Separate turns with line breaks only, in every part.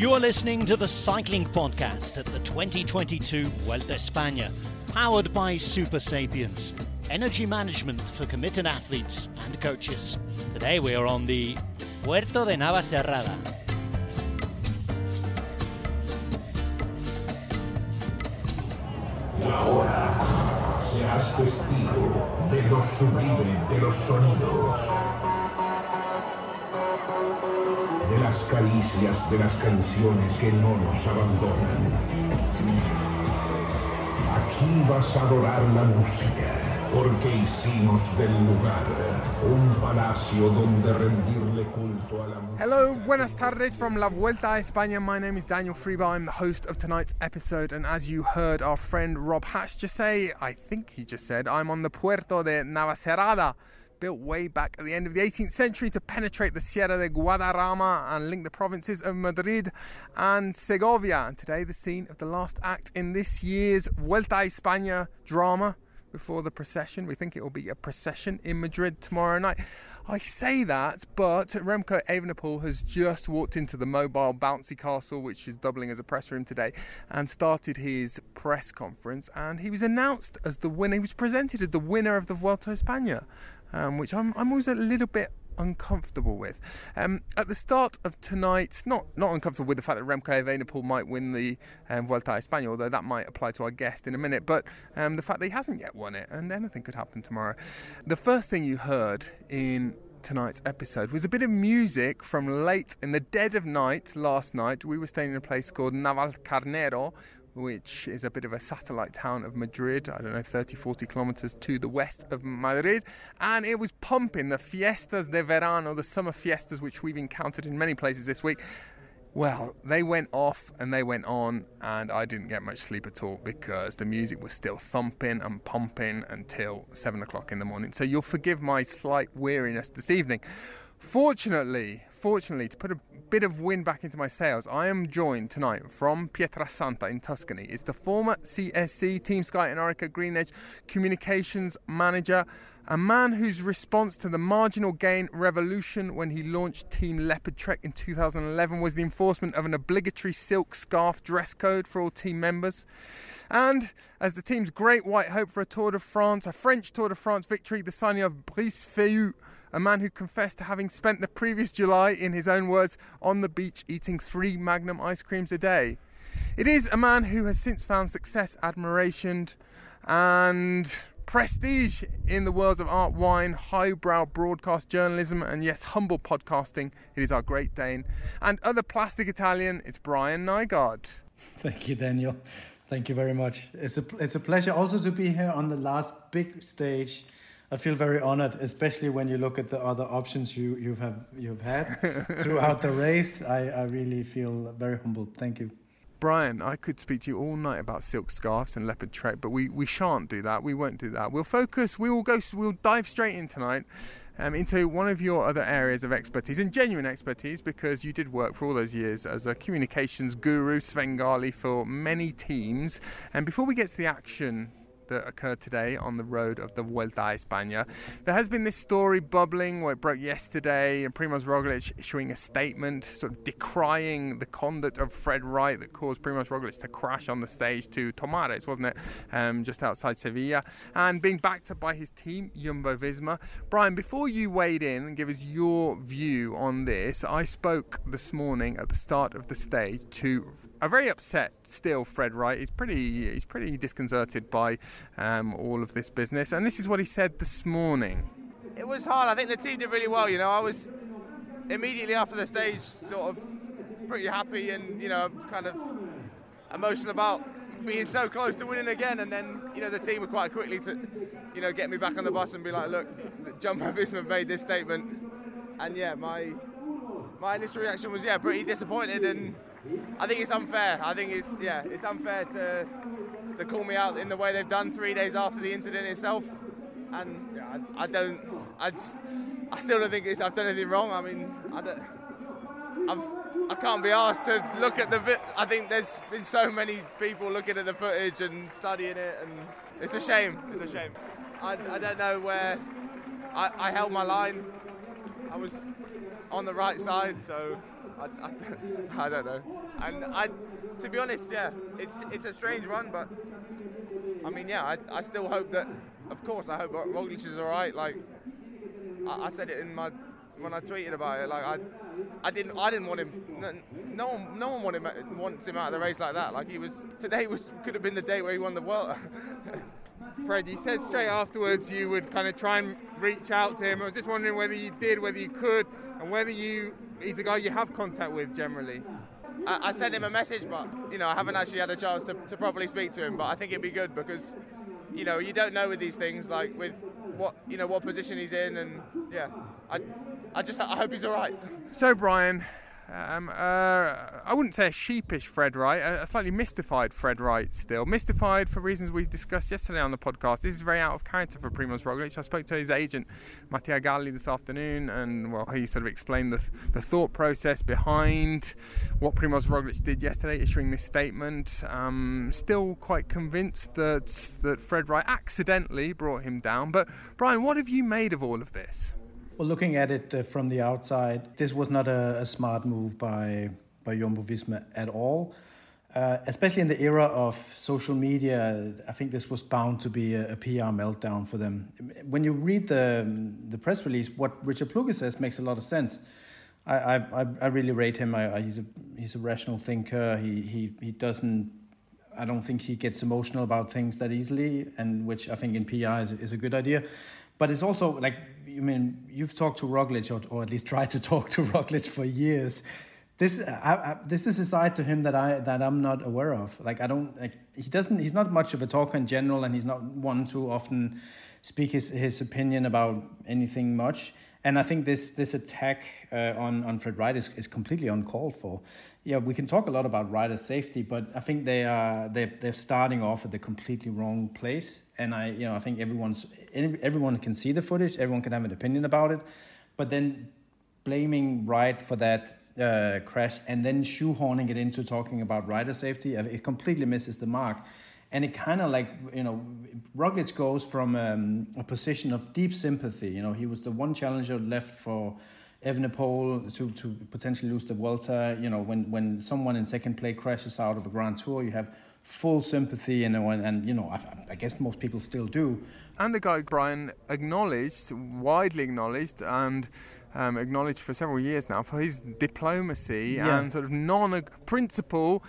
You are listening to the Cycling Podcast at the 2022 Vuelta España, powered by Super Sapiens, energy management for committed athletes and coaches. Today we are on the Puerto de Navacerrada.
Ahora serás testigo de lo sublime de los sonidos.
Hello, buenas tardes from La Vuelta a España. My name is Daniel Freeba. I'm the host of tonight's episode. And as you heard our friend Rob Hatch just say, I think he just said, I'm on the Puerto de Navacerrada, built way back at the end of the 18th century to penetrate the Sierra de Guadarrama and link the provinces of Madrid and Segovia. And today, the scene of the last act in this year's Vuelta a España drama before the procession. We think it will be a procession in Madrid tomorrow night. I say that, but Remco Evenepoel has just walked into the mobile bouncy castle, which is doubling as a press room today, and started his press conference. And he was announced as the winner. He was presented as the winner of the Vuelta a España, um, which I'm, I'm always a little bit uncomfortable with. Um, at the start of tonight, not not uncomfortable with the fact that Remco Evenepoel might win the um, Vuelta a España, although that might apply to our guest in a minute, but um, the fact that he hasn't yet won it, and anything could happen tomorrow. The first thing you heard in tonight's episode was a bit of music from late in the dead of night last night. We were staying in a place called Navalcarnero, which is a bit of a satellite town of Madrid, I don't know, 30, 40 kilometers to the west of Madrid. And it was pumping the fiestas de verano, the summer fiestas, which we've encountered in many places this week. Well, they went off and they went on, and I didn't get much sleep at all because the music was still thumping and pumping until seven o'clock in the morning. So you'll forgive my slight weariness this evening. Fortunately, fortunately, to put a bit of wind back into my sails, I am joined tonight from Pietrasanta in Tuscany. It's the former CSC Team Sky and Orica Green Edge communications manager, a man whose response to the marginal gain revolution when he launched Team Leopard Trek in 2011 was the enforcement of an obligatory silk scarf dress code for all team members. And as the team's great white hope for a Tour de France, a French Tour de France victory, the signing of Brice Feillu, a man who confessed to having spent the previous July, in his own words, on the beach eating three Magnum ice creams a day. It is a man who has since found success, admiration, and prestige in the worlds of art, wine, highbrow broadcast journalism, and yes, humble podcasting. It is our Great Dane. And other plastic Italian, it's Brian Nygaard.
Thank you, Daniel. Thank you very much. It's a, it's a pleasure also to be here on the last big stage. I feel very honored, especially when you look at the other options you, you have you've had throughout the race. I, I really feel very humbled. Thank you.
Brian, I could speak to you all night about silk scarves and leopard trek, but we, we shan't do that. We won't do that. We'll focus. We will go. We'll dive straight in tonight um, into one of your other areas of expertise and genuine expertise because you did work for all those years as a communications guru, Svengali, for many teams. And before we get to the action that occurred today on the road of the Vuelta a España. There has been this story bubbling where it broke yesterday, and Primoz Roglic issuing a statement sort of decrying the conduct of Fred Wright that caused Primoz Roglic to crash on the stage to Tomares, wasn't it? Um, just outside Sevilla, and being backed up by his team, Jumbo Visma. Brian, before you weighed in and give us your view on this, I spoke this morning at the start of the stage to a very upset still Fred Wright. He's pretty he's pretty disconcerted by um, all of this business, and this is what he said this morning.
It was hard. I think the team did really well. You know, I was immediately after the stage sort of pretty happy and you know kind of emotional about being so close to winning again, and then you know the team were quite quickly to you know get me back on the bus and be like, look, Jumbo Visma made this statement, and yeah, my my initial reaction was yeah pretty disappointed and. I think it's unfair. I think it's yeah, it's unfair to to call me out in the way they've done three days after the incident itself, and yeah, I, I, don't, I, I still don't think I've done anything wrong. I mean, I don't, I've, I can't be asked to look at the. Vi- I think there's been so many people looking at the footage and studying it, and it's a shame. It's a shame. I, I don't know where I, I held my line. I was on the right side, so I, I, I, don't know. And I, to be honest, yeah, it's it's a strange run, but I mean, yeah, I, I still hope that, of course, I hope Roglic is all right. Like I, I said it in my when I tweeted about it. Like I, I didn't, I didn't want him. No, no one, no one wanted, wants him out of the race like that. Like he was today was could have been the day where he won the world.
Fred, you said straight afterwards you would kind of try and reach out to him. I was just wondering whether you did, whether you could, and whether you he's a guy you have contact with generally.
I, I sent him a message, but you know I haven't actually had a chance to, to properly speak to him. But I think it'd be good because you know you don't know with these things, like with what you know what position he's in, and yeah, I I just I hope he's all right.
So Brian, um, uh, I wouldn't say a sheepish Fred Wright, a, slightly mystified Fred Wright still. Mystified for reasons we discussed yesterday on the podcast. This is very out of character for Primoz Roglic. I spoke to his agent, Mattia Galli, this afternoon, and well, he sort of explained the, the thought process behind what Primoz Roglic did yesterday, issuing this statement. Um, still quite convinced that, that Fred Wright accidentally brought him down. But, Brian, what have you made of all of this?
Well, looking at it uh, from the outside, this was not a, a smart move by by Jumbo Visma at all. Uh, especially in the era of social media, I think this was bound to be a, a, PR meltdown for them. When you read the the press release, what Richard Plugge says makes a lot of sense. I I, I really rate him. I, I, he's a he's a rational thinker. He he he doesn't. I don't think he gets emotional about things that easily, and which I think in PR is, is a good idea. But it's also like you mean you've talked to Roglic or, or at least tried to talk to Roglic for years. This uh, I, I, this is a side to him that I that I'm not aware of. Like I don't like he doesn't he's not much of a talker in general, and he's not one to often speak his his opinion about anything much. And I think this this attack uh, on on Fred Wright is, is completely uncalled for. Yeah, we can talk a lot about rider safety, but I think they are they they're starting off at the completely wrong place. And I you know I think everyone's everyone can see the footage, everyone can have an opinion about it, but then blaming Wright for that uh, crash and then shoehorning it into talking about rider safety, it completely misses the mark and it kind of like you know Roglic goes from um, a position of deep sympathy. You know, he was the one challenger left for Evenepoel to to potentially lose the Vuelta. You know, when when someone in second place crashes out of a Grand Tour, you have full sympathy and and, and you know I, I, guess most people still do.
And the guy Brian acknowledged, widely acknowledged, and. Um, acknowledged for several years now for his diplomacy yeah. and sort of non principle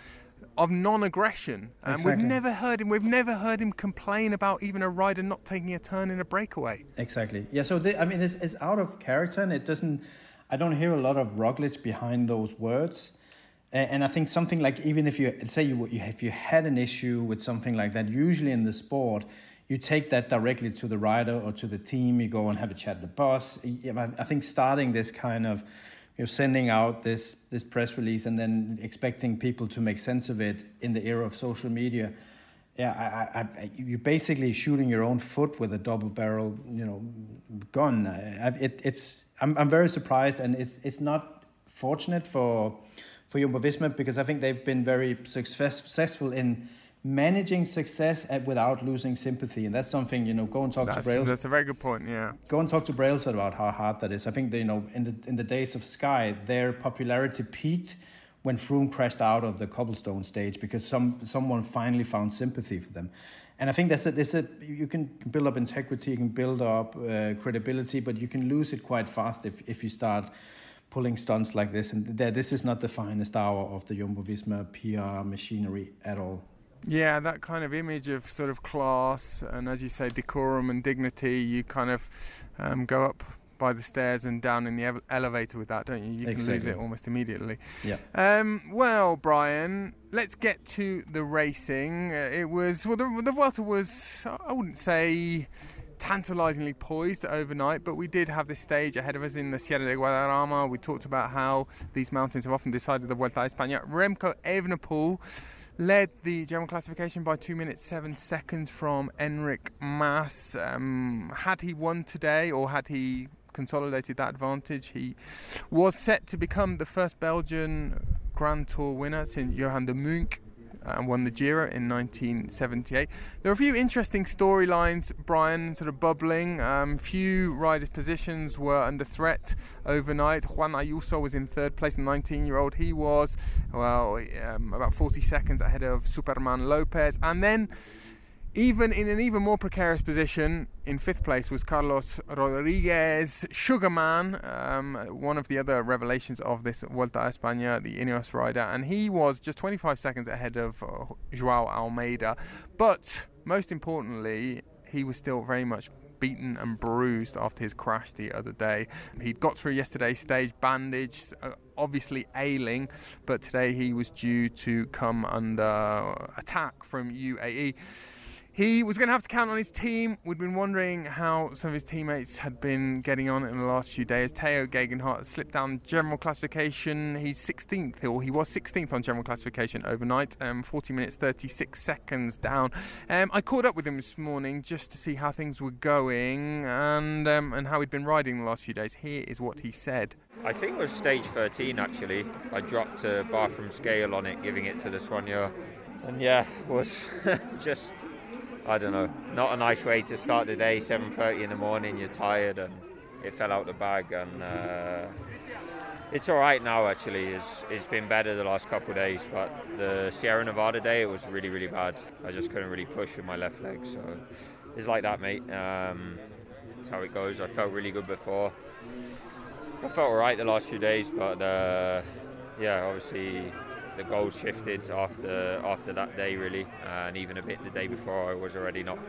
of non-aggression, and exactly. we've never heard him. We've never heard him complain about even a rider not taking a turn in a breakaway.
Exactly. Yeah. So I mean, it's, it's out of character, and it doesn't. I don't hear a lot of Roglic behind those words. And I think something like even if you say you if you had an issue with something like that, usually in the sport, you take that directly to the rider or to the team. You go and have a chat at the boss. I think starting this kind of you're sending out this this press release and then expecting people to make sense of it in the era of social media. Yeah I, I, I, you're basically shooting your own foot with a double barrel you know gun. It, it's I'm, I'm very surprised and it's it's not fortunate for for Jumbo Visma because I think they've been very success, successful in managing success at, without losing sympathy, and that's something you know. Go and talk
that's,
to Brails.
That's a very good point. Yeah.
Go and talk to Brails about how hard that is. I think they, you know in the in the days of Sky, their popularity peaked when Froome crashed out of the cobblestone stage because some someone finally found sympathy for them. And I think that's it. That's it. You can build up integrity, you can build up uh, credibility, but you can lose it quite fast if, if you start pulling stunts like this. And this is not the finest hour of the Jumbo Visma PR machinery at all.
Yeah, that kind of image of sort of class and, as you say, decorum and dignity. You kind of um, go up by the stairs and down in the ev- elevator with that, don't you? You exactly. can lose it almost immediately.
Yeah.
Um, well, Brian, let's get to the racing. Uh, it was well, the, the Vuelta was I wouldn't say tantalizingly poised overnight, but we did have this stage ahead of us in the Sierra de Guadarrama. We talked about how these mountains have often decided the Vuelta a España. Remco Evenepoel led the general classification by 2 minutes 7 seconds from Enric Mas. Um, had he won today or had he consolidated that advantage, he was set to become the first Belgian Grand Tour winner since Johan de Muynck and won the Giro in 1978. There are a few interesting storylines, Brian, sort of bubbling. Um, few riders' positions were under threat overnight. Juan Ayuso was in third place, the 19 year old. He was, well, um, about 40 seconds ahead of Superman Lopez. And then even in an even more precarious position, in fifth place was Carlos Rodriguez, Sugarman, um, one of the other revelations of this Vuelta a España, the Ineos rider, and he was just 25 seconds ahead of uh, Joao Almeida. But most importantly, he was still very much beaten and bruised after his crash the other day. He'd got through yesterday's stage bandaged, uh, obviously ailing, but today he was due to come under attack from UAE. He was going to have to count on his team. We'd been wondering how some of his teammates had been getting on in the last few days. Tao Geoghegan Hart slipped down general classification. He's 16th, or he was 16th on general classification overnight, um, 40 minutes 36 seconds down. Um, I caught up with him this morning just to see how things were going and um, and how he'd been riding the last few days. Here is what he said.
I think it was stage 13 actually. I dropped a Bartram scale on it, giving it to the soigneur. And yeah, was just I don't know, not a nice way to start the day. 7:30 in the morning, you're tired, and it fell out the bag. And uh, it's all right now. Actually, it's it's been better the last couple of days. But the Sierra Nevada day, it was really really bad. I just couldn't really push with my left leg. So it's like that, mate. Um, that's how it goes. I felt really good before. I felt all right the last few days, but uh, yeah, obviously the goals shifted after after that day really, uh, and even a bit the day before I was already not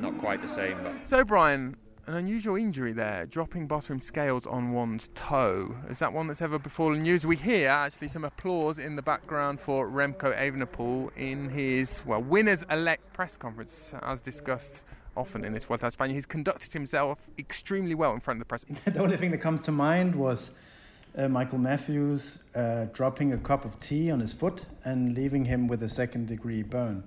not quite the same. But.
So Brian, an unusual injury there, dropping Bartram scales on one's toe. Is that one that's ever befallen you? As we hear actually some applause in the background for Remco Evenepoel in his well winners elect press conference, as discussed often in this Vuelta a España. He's conducted himself extremely well in front of the press.
the only thing that comes to mind was uh, Michael Matthews uh, dropping a cup of tea on his foot and leaving him with a second degree burn.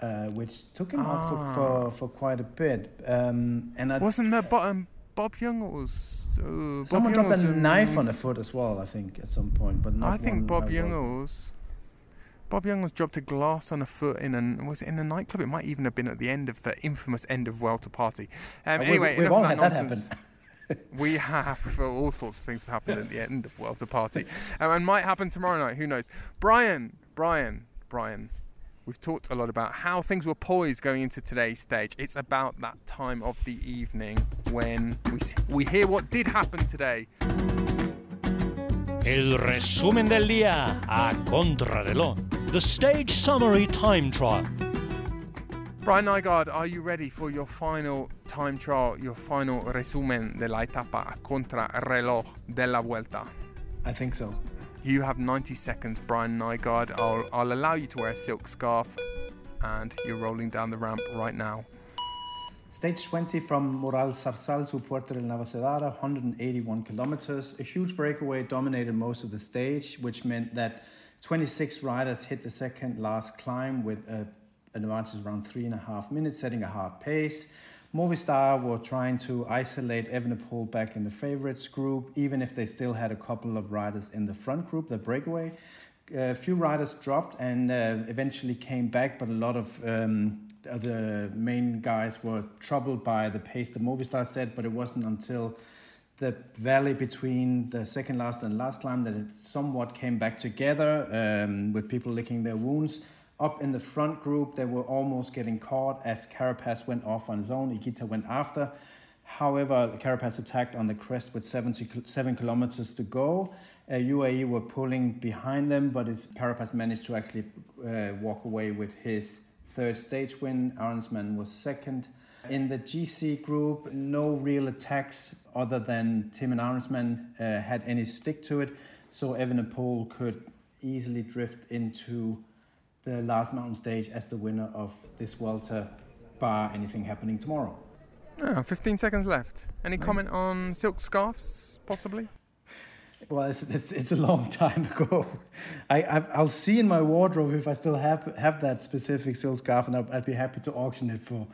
Uh, which took him ah. out for, for, for, quite a bit. Um, and I,
wasn't that Bob, um, Bob Jungels was
uh, someone dropped a knife on a foot as well. I think at some point, but not.
I think Bob Jungels was. Bob Jungels was dropped a glass on a foot in a was it in a nightclub. It might even have been at the end of the infamous end of Vuelta party. Um, anyway,
we've, we've all had that happen.
we have all sorts of things have happened at the end of Vuelta Party, um, and might happen tomorrow night. Who knows? Brian, Brian, Brian. We've talked a lot about how things were poised going into today's stage. It's about that time of the evening when we we hear what did happen today.
El resumen del día a contrarreloj. The stage summary time trial.
Brian Nygaard, are you ready for your final time trial, your final resumen de la etapa contra reloj de la Vuelta?
I think so.
You have 90 seconds, Brian Nygaard. I'll, I'll allow you to wear a silk scarf, and you're rolling down the ramp right now.
Stage 20 from Moralzarzal to Puerto del Navacerrada, 181 kilometers. A huge breakaway dominated most of the stage, which meant that 26 riders hit the second last climb with a advantage around three and a half minutes, setting a hard pace. Movistar were trying to isolate Evenepoel back in the favorites group, even if they still had a couple of riders in the front group, the breakaway. A few riders dropped and uh, eventually came back, but a lot of um, the main guys were troubled by the pace the Movistar set, but it wasn't until the valley between the second last and last climb that it somewhat came back together um, with people licking their wounds up in the front group, they were almost getting caught as Carapaz went off on his own. Higuita went after. However, Carapaz attacked on the crest with 77 kilometers to go. Uh, UAE were pulling behind them, but Carapaz managed to actually uh, walk away with his third stage win. Arensman was second. In the GC group, no real attacks other than Thymen Arensman uh, had any stick to it, so Evenepoel could easily drift into the last mountain stage as the winner of this Vuelta, bar anything happening tomorrow.
Oh, 15 seconds left. Any comment on silk scarves, possibly?
Well, it's, it's, it's a long time ago. I, I will see in my wardrobe if I still have have that specific silk scarf, and I'd, I'd be happy to auction it for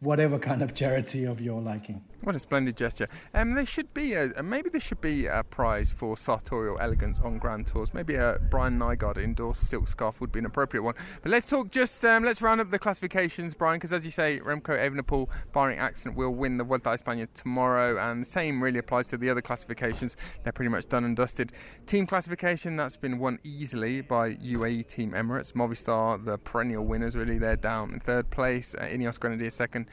whatever kind of charity of your liking.
What a splendid gesture. Um, there should be a maybe there should be a prize for sartorial elegance on Grand Tours. Maybe a Brian Nygaard endorsed silk scarf would be an appropriate one. But let's talk just um, let's round up the classifications, Brian, because as you say, Remco Evenepoel, barring accident, will win the Vuelta a España tomorrow, and the same really applies to the other classifications. They're pretty much done and dusted. Team classification that's been won easily by UAE Team Emirates, Movistar, the perennial winners. Really, they're down in third place. Uh, Ineos Grenadier second.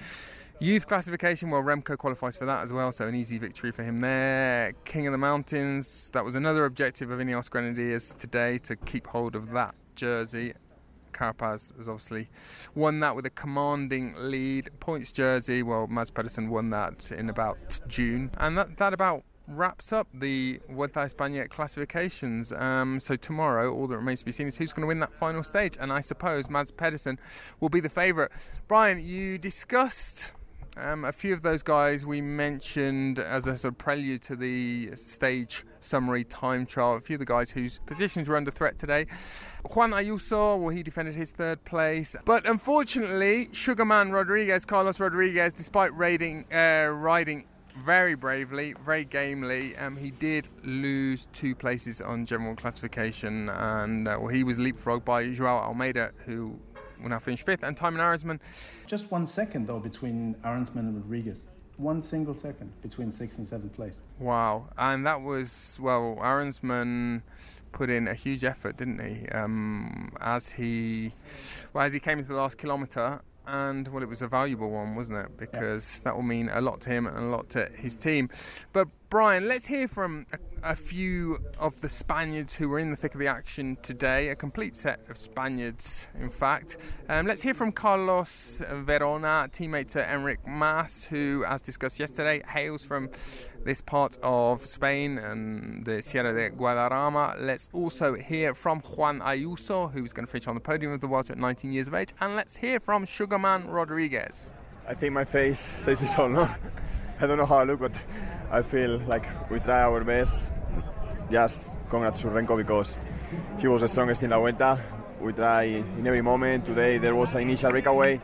Youth classification, well, Remco qualifies for that as well, so an easy victory for him there. King of the Mountains, that was another objective of Ineos Grenadiers today to keep hold of that jersey. Carapaz has obviously won that with a commanding lead. Points jersey, well, Mads Pedersen won that in about June. And that, that about wraps up the Vuelta España classifications. Um, so tomorrow, all that remains to be seen is who's going to win that final stage. And I suppose Mads Pedersen will be the favourite. Brian, you discussed um, a few of those guys we mentioned as a sort of prelude to the stage summary time trial. A few of the guys whose positions were under threat today. Juan Ayuso, well, he defended his third place. But unfortunately, Sugarman Rodriguez, Carlos Rodriguez, despite raiding, uh, riding very bravely, very gamely. Um, he did lose two places on general classification, and uh, well, he was leapfrogged by Joao Almeida, who will now finish fifth, and Thymen Arensman
just one second, though, between Arensman and Rodriguez. One single second between sixth and seventh place.
Wow. And that was, well, Arensman put in a huge effort, didn't he? Um, as he, well, as he came into the last kilometre, and well, it was a valuable one, wasn't it? Because yeah. that will mean a lot to him and a lot to his team. But Brian, let's hear from a, a, few of the Spaniards who were in the thick of the action today. A complete set of Spaniards, in fact. Um, let's hear from Carlos Verona, teammate to Enric Mas, who, as discussed yesterday, hails from this part of Spain and the Sierra de Guadarrama. Let's also hear from Juan Ayuso, who's going to finish on the podium of the World at 19 years of age. And let's hear from Sugarman Rodriguez.
I think my face says this all, no? I don't know how I look, but I feel like we try our best. Just congrats to Remco because he was the strongest in La Vuelta. We try in every moment. Today there was an initial breakaway,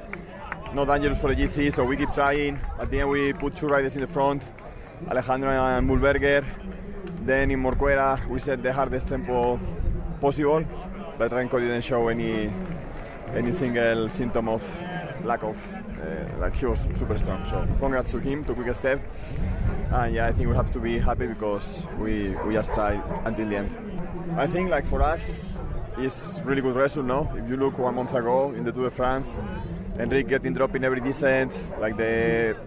not dangerous for the GC, so we keep trying. At the end we put two riders in the front, Alejandro and Mühlberger. Then in Morcuera we set the hardest tempo possible, but Remco didn't show any any single symptom of lack of uh, like he was super strong. So congrats to him, a quick step. And yeah, I think we have to be happy because we, we just tried until the end. I think like for us, it's really good result now. If you look one month ago in the Tour de France, Enric getting dropped in every descent, like the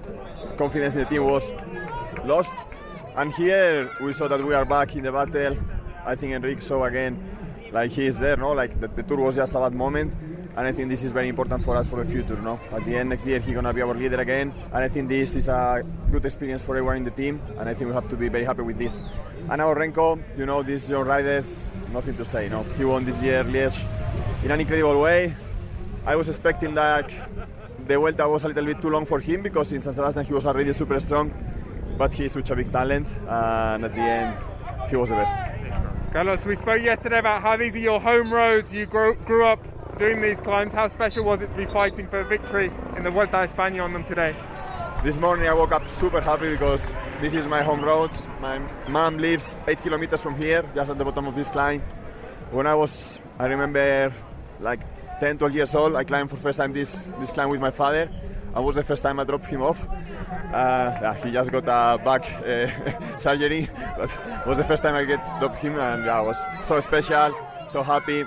confidence in the team was lost. And here we saw that we are back in the battle. I think Enrique saw again like he is there, no? Like the, the tour was just a bad moment and I think this is very important for us for the future. No, at the end next year he's gonna be our leader again, and I think this is a good experience for everyone in the team, and I think we have to be very happy with this. And our Remco, you know, these young riders, nothing to say. No, he won this year Liège in an incredible way. I was expecting that the Vuelta was a little bit too long for him because in San Sebastian he was already super strong, but he's such a big talent, and at the end he was the best.
Carlos, we spoke yesterday about how these are your home roads. You grew, grew up doing these climbs. How special was it to be fighting for victory in the Vuelta a España on them today?
This morning I woke up super happy because this is my home roads. My mom lives eight kilometers from here, just at the bottom of this climb. When I was, I remember, like 10, 12 years old, I climbed for first time this this climb with my father. And was the first time I dropped him off. Uh, yeah, he just got a back uh, surgery, but was the first time I get dropped him, and yeah, I was so special, so happy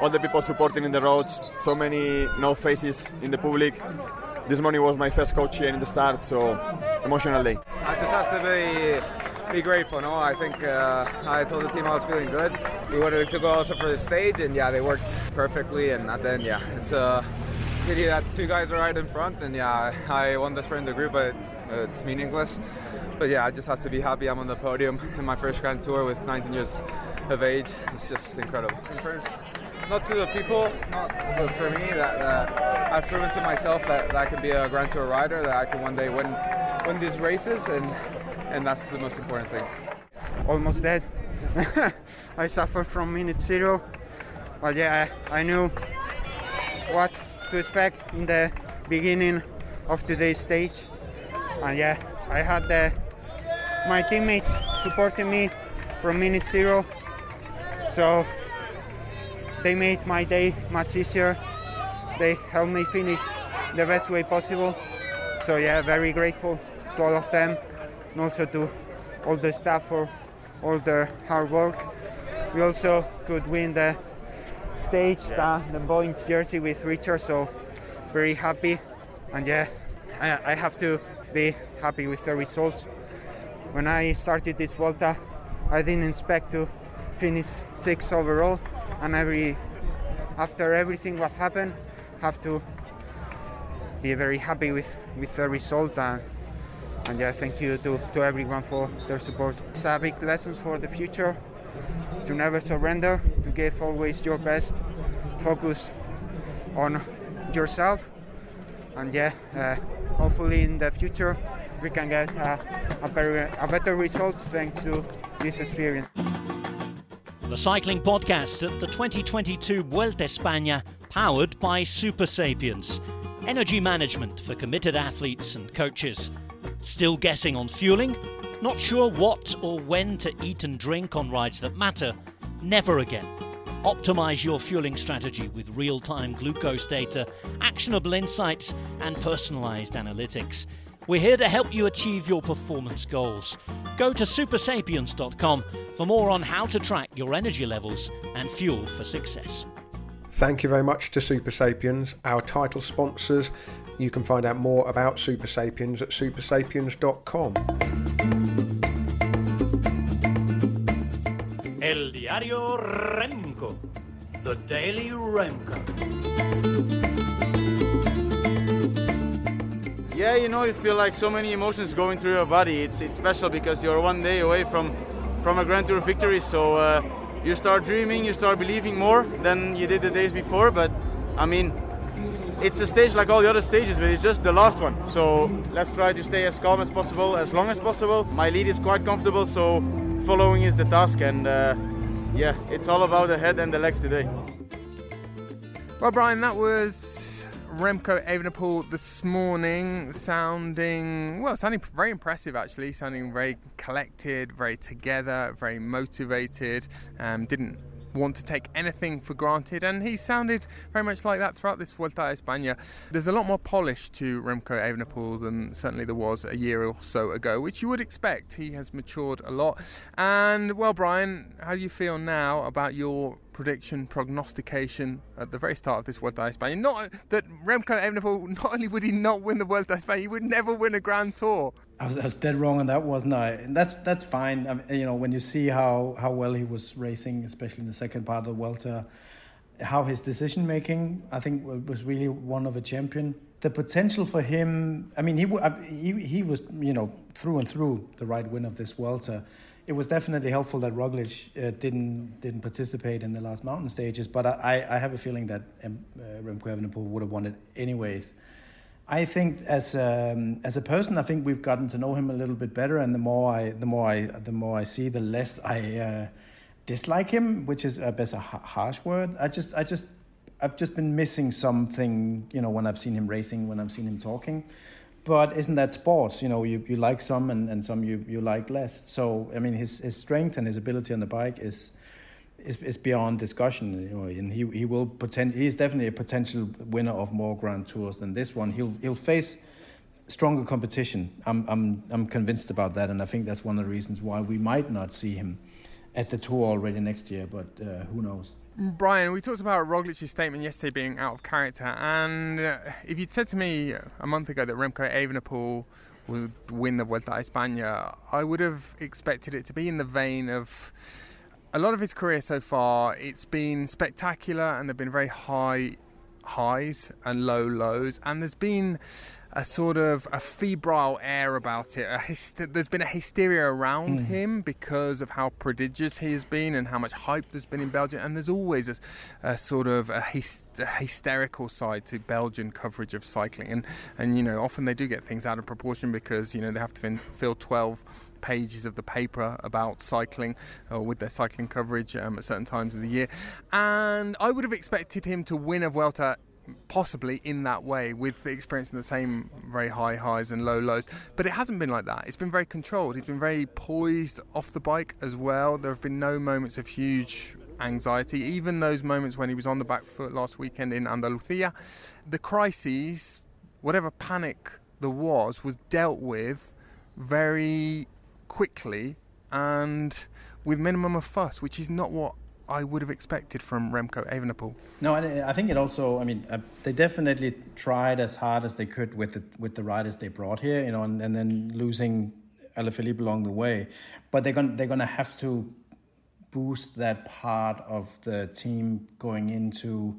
all the people supporting in the roads, so many no faces in the public. This morning was my first coach here in the start, so emotional day.
I just have to be be grateful. No, I think uh, I told the team I was feeling good. We wanted to go also for the stage, and yeah, they worked perfectly. And at the end, yeah, it's a uh, pity that two guys are right in front, and yeah, I won the sprint in the group, but uh, it's meaningless. But yeah, I just have to be happy I'm on the podium in my first Grand Tour with 19 years of age. It's just incredible. First not to the people, not for me. That, that I've proven to myself that, that I can be a Grand Tour rider, that I can one day win win these races, and and that's the most important thing.
Almost dead. I suffered from minute zero, but yeah, I, I knew what to expect in the beginning of today's stage, and yeah, I had the, my teammates supporting me from minute zero. So they made my day much easier. They helped me finish the best way possible. So yeah, very grateful to all of them and also to all the staff for all their hard work. We also could win the stage, the, the Boeing jersey with Richard, so very happy. And yeah, I, I have to be happy with the results. When I started this Volta, I didn't expect to finish sixth overall, and every after everything what happened, have to be very happy with with the result. And, and yeah, thank you to, to everyone for their support. It's a big lesson for the future to never surrender, to give always your best, focus on yourself, and yeah, uh, hopefully in the future we can get uh, a, better, a better result thanks to this experience.
The Cycling Podcast at the 2022 Vuelta España, powered by Super Sapiens. Energy management for committed athletes and coaches. Still guessing on fueling? Not sure what or when to eat and drink on rides that matter? Never again. Optimize your fueling strategy with real time glucose data, actionable insights, and personalized analytics. We're here to help you achieve your performance goals. Go to supersapiens.com for more on how to track your energy levels and fuel for success.
Thank you very much to Super Sapiens, our title sponsors. You can find out more about Super Sapiens at supersapiens.com.
El Diario Remco, The Daily Remco.
Yeah, you know, you feel like so many emotions going through your body. It's it's special because you're one day away from from a Grand Tour victory. So uh, you start dreaming, you start believing more than you did the days before. But I mean, it's a stage like all the other stages, but it's just the last one. So let's try to stay as calm as possible, as long as possible. My lead is quite comfortable, so following is the task. And uh, yeah, it's all about the head and the legs today.
Well, Brian, that was Remco Evenepoel this morning, sounding well, sounding very impressive actually, sounding very collected, very together, very motivated. Um, didn't want to take anything for granted, and he sounded very much like that throughout this Vuelta a España. There's a lot more polish to Remco Evenepoel than certainly there was a year or so ago, which you would expect. He has matured a lot. And well, Brian, how do you feel now about your prediction, prognostication at the very start of this Vuelta a España? Not that Remco Evenepoel, not only would he not win the Vuelta a España, he would never win a Grand Tour.
I was, I was dead wrong on that, wasn't I? And that's that's fine. I mean, you know, when you see how how well he was racing, especially in the second part of the Vuelta, how his decision making, I think, was really one of a champion. The potential for him, I mean, he he he was you know through and through the right win of this Vuelta. It was definitely helpful that Roglic uh, didn't didn't participate in the last mountain stages, but I, I have a feeling that um, uh, Remco Evenepoel would have won it anyways. I think as um, as a person, I think we've gotten to know him a little bit better, and the more I the more I the more I see, the less I uh, dislike him, which is a best a harsh word. I just I just I've just been missing something, you know, when I've seen him racing, when I've seen him talking. But isn't that sports? You know, you, you like some and, and some you, you like less. So I mean, his his strength and his ability on the bike is is, is beyond discussion. You know, and he he will potent, He's definitely a potential winner of more Grand Tours than this one. He'll he'll face stronger competition. I'm I'm I'm convinced about that, and I think that's one of the reasons why we might not see him at the tour already next year. But uh, who knows?
Brian, we talked about Roglic's statement yesterday being out of character, and uh, if you'd said to me a month ago that Remco Evenepoel would win the Vuelta a España, I would have expected it to be in the vein of a lot of his career so far, it's been spectacular and there have been very high highs and low lows, and there's been a sort of a febrile air about it. Hyster- there's been a hysteria around mm. him because of how prodigious he has been and how much hype there's been in Belgium. And there's always a, a sort of a, a, hysterical side to Belgian coverage of cycling. And, and, you know, often they do get things out of proportion because, you know, they have to fill 12 pages of the paper about cycling or uh, with their cycling coverage um, at certain times of the year. And I would have expected him to win a Vuelta possibly in that way with the experiencing the same very high highs and low lows. But it hasn't been like that. It's been very controlled. He's been very poised off the bike as well. There have been no moments of huge anxiety, even those moments when he was on the back foot last weekend in Andalusia. The crises, whatever panic there was, was dealt with very quickly and with minimum of fuss, which is not what I would have expected from Remco Evenepoel.
No, I think it also. I mean, uh, they definitely tried as hard as they could with the with the riders they brought here, you know, and, and then losing Alaphilippe along the way. But they're gonna they're gonna have to boost that part of the team going into